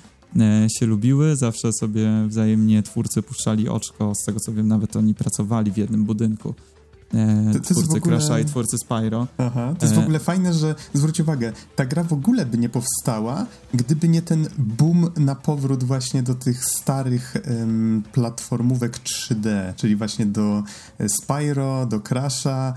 [SPEAKER 2] się lubiły, zawsze sobie wzajemnie twórcy puszczali oczko, z tego co wiem, nawet oni pracowali w jednym budynku. E, to, to twórcy ogóle... Crash'a i twórcy Spyro.
[SPEAKER 1] Aha, to jest w e, ogóle fajne, że zwróć uwagę, ta gra w ogóle by nie powstała, gdyby nie ten boom na powrót właśnie do tych starych um, platformówek 3D, czyli właśnie do Spyro, do Crash'a.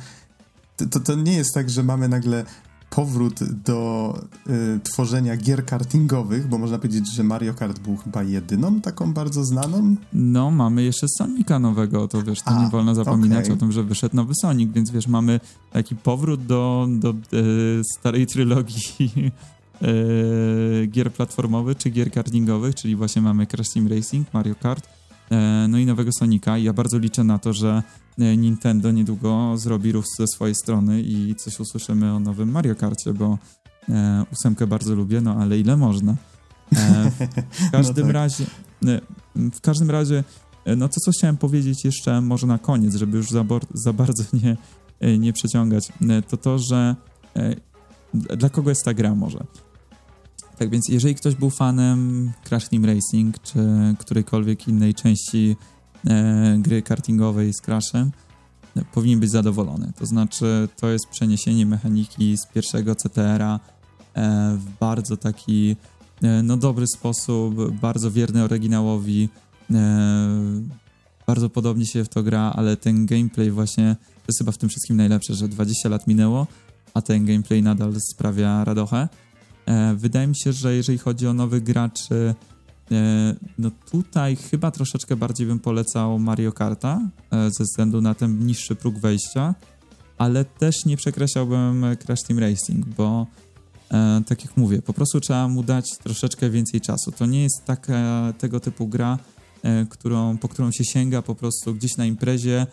[SPEAKER 1] To, to, to, nie jest tak, że mamy nagle powrót do y, tworzenia gier kartingowych, bo można powiedzieć, że Mario Kart był chyba jedyną taką bardzo znaną.
[SPEAKER 2] No, mamy jeszcze Sonika nowego, to wiesz, to A, nie wolno zapominać okay. o tym, że wyszedł nowy Sonic, więc wiesz, mamy taki powrót do, do y, starej trylogii y, gier platformowych czy gier kartingowych, czyli właśnie mamy Crash Team Racing, Mario Kart, no i nowego Sonika i ja bardzo liczę na to, że E, Nintendo niedługo zrobi ruch ze swojej strony i coś usłyszymy o nowym Mario Karcie, bo e, ósemkę bardzo lubię, no ale ile można. E, w każdym no tak. razie, e, w każdym razie, e, no to co chciałem powiedzieć jeszcze może na koniec, żeby już za, za bardzo nie, nie przeciągać, to to, że dla kogo jest ta gra może. Tak więc jeżeli ktoś był fanem Crash Team Racing, czy którejkolwiek innej części e, gry kartingowej z Crashem, e, powinien być zadowolony. To znaczy, to jest przeniesienie mechaniki z pierwszego CTR-a e, w bardzo taki e, no dobry sposób, bardzo wierny oryginałowi. E, bardzo podobnie się w to gra, ale ten gameplay właśnie to jest chyba w tym wszystkim najlepsze, że 20 lat minęło, a ten gameplay nadal sprawia radochę. E, wydaje mi się, że jeżeli chodzi o nowych graczy, E, no tutaj chyba troszeczkę bardziej bym polecał Mario Karta e, ze względu na ten niższy próg wejścia, ale też nie przekreślałbym Crash Team Racing, bo tak jak mówię, po prostu trzeba mu dać troszeczkę więcej czasu. To nie jest taka tego typu gra, którą, po którą się sięga po prostu gdzieś na imprezie,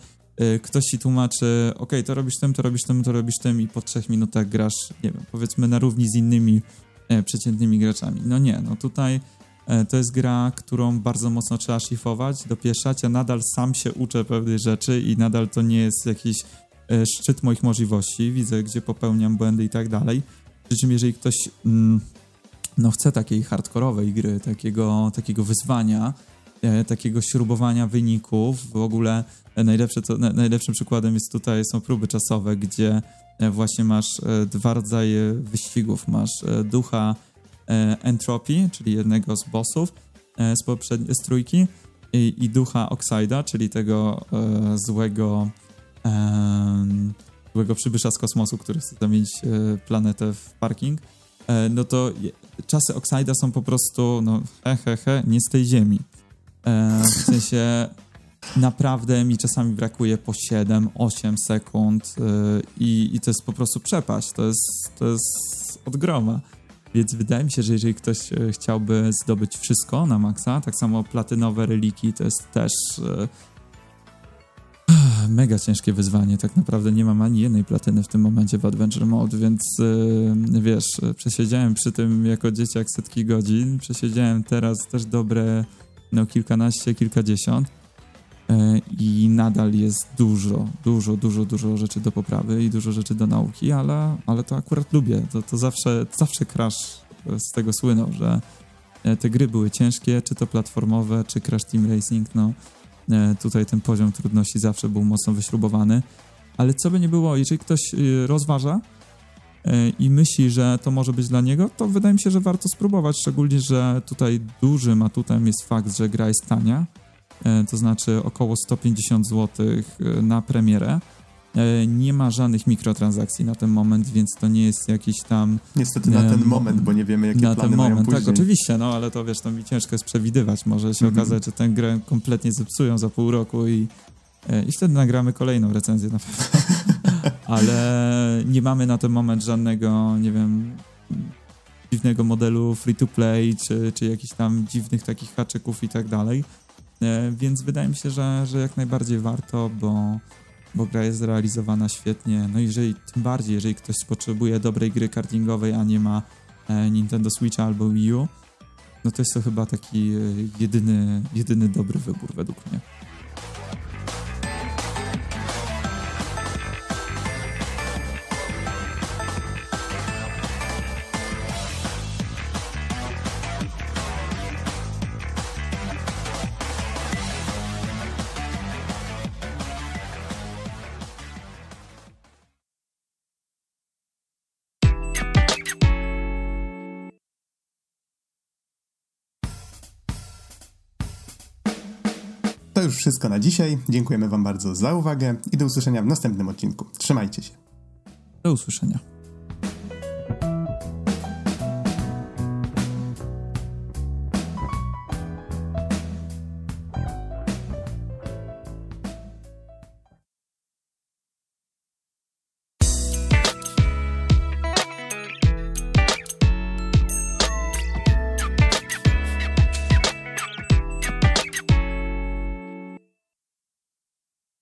[SPEAKER 2] ktoś ci tłumaczy, ok, to robisz tym, to robisz tym, to robisz tym i po trzech minutach grasz, nie wiem, powiedzmy na równi z innymi przeciętnymi graczami. No nie, no tutaj E, to jest gra, którą bardzo mocno trzeba szlifować, dopieszać. Ja nadal sam się uczę pewnych rzeczy i nadal to nie jest jakiś e, szczyt moich możliwości. Widzę, gdzie popełniam błędy i tak dalej. Przy czym jeżeli ktoś mm, no, chce takiej hardkorowej gry, takiego, takiego wyzwania, e, takiego śrubowania wyników, w ogóle najlepsze to, najlepszym przykładem jest tutaj są próby czasowe, gdzie właśnie masz dwa rodzaje wyścigów. Masz ducha e, Entropy, czyli jednego z bossów e, z poprzedniej z trójki i, i ducha Oxida, czyli tego e, złego e, złego przybysza z kosmosu, który chce zamienić e, planetę w parking, e, no to czasy Oxida są po prostu, no he, he, he, nie z tej ziemi. w sensie naprawdę mi czasami brakuje po 7-8 sekund i, i to jest po prostu przepaść. To jest, to jest od groma. Więc wydaje mi się, że jeżeli ktoś e, chciałby zdobyć wszystko na maksa, tak samo platynowe reliki to jest też e, mega ciężkie wyzwanie. Tak naprawdę nie mam ani jednej platyny w tym momencie w Adventure Mode, więc e, wiesz, przesiedziałem przy tym jako dzieciak setki godzin, przesiedziałem teraz też dobre no kilkanaście, kilkadziesiąt i nadal jest dużo, dużo, dużo, dużo rzeczy do poprawy i dużo rzeczy do nauki, ale, ale to akurat lubię. To, to zawsze, zawsze Crash z tego słynął, że e, te gry były ciężkie, czy to platformowe, czy Crash Team Racing, no e, tutaj ten poziom trudności zawsze był mocno wyśrubowany, ale co by nie było, jeżeli ktoś rozważa i myśli, że to może być dla niego, to wydaje mi się, że warto spróbować, szczególnie, że tutaj dużym atutem jest fakt, że gra jest tania, E, to znaczy około 150 zł e, na premierę. E, nie ma żadnych mikrotransakcji na ten moment, więc to nie jest jakiś tam...
[SPEAKER 1] Niestety na ten moment, bo nie wiemy, jakie na plany ten moment, mają tak, później.
[SPEAKER 2] Tak, oczywiście, no ale to wiesz, to mi ciężko jest przewidywać. Może się mhm. okazać, że tę grę kompletnie zepsują za pół roku i, E, I wtedy nagramy kolejną recenzję na pewno. Ale nie mamy na ten moment żadnego, nie wiem, dziwnego modelu free to play, czy, czy jakichś tam dziwnych takich haczyków i tak dalej. Więc wydaje mi się, że, że jak najbardziej warto, bo, bo gra jest zrealizowana świetnie. No i jeżeli, tym bardziej, jeżeli ktoś potrzebuje dobrej gry kartingowej, a nie ma e, Nintendo Switcha albo Wii U, no to jest to chyba taki e, jedyny, jedyny dobry wybór według mnie.
[SPEAKER 1] Już wszystko na dzisiaj. Dziękujemy Wam bardzo za uwagę i do usłyszenia w następnym odcinku. Trzymajcie się.
[SPEAKER 2] Do usłyszenia.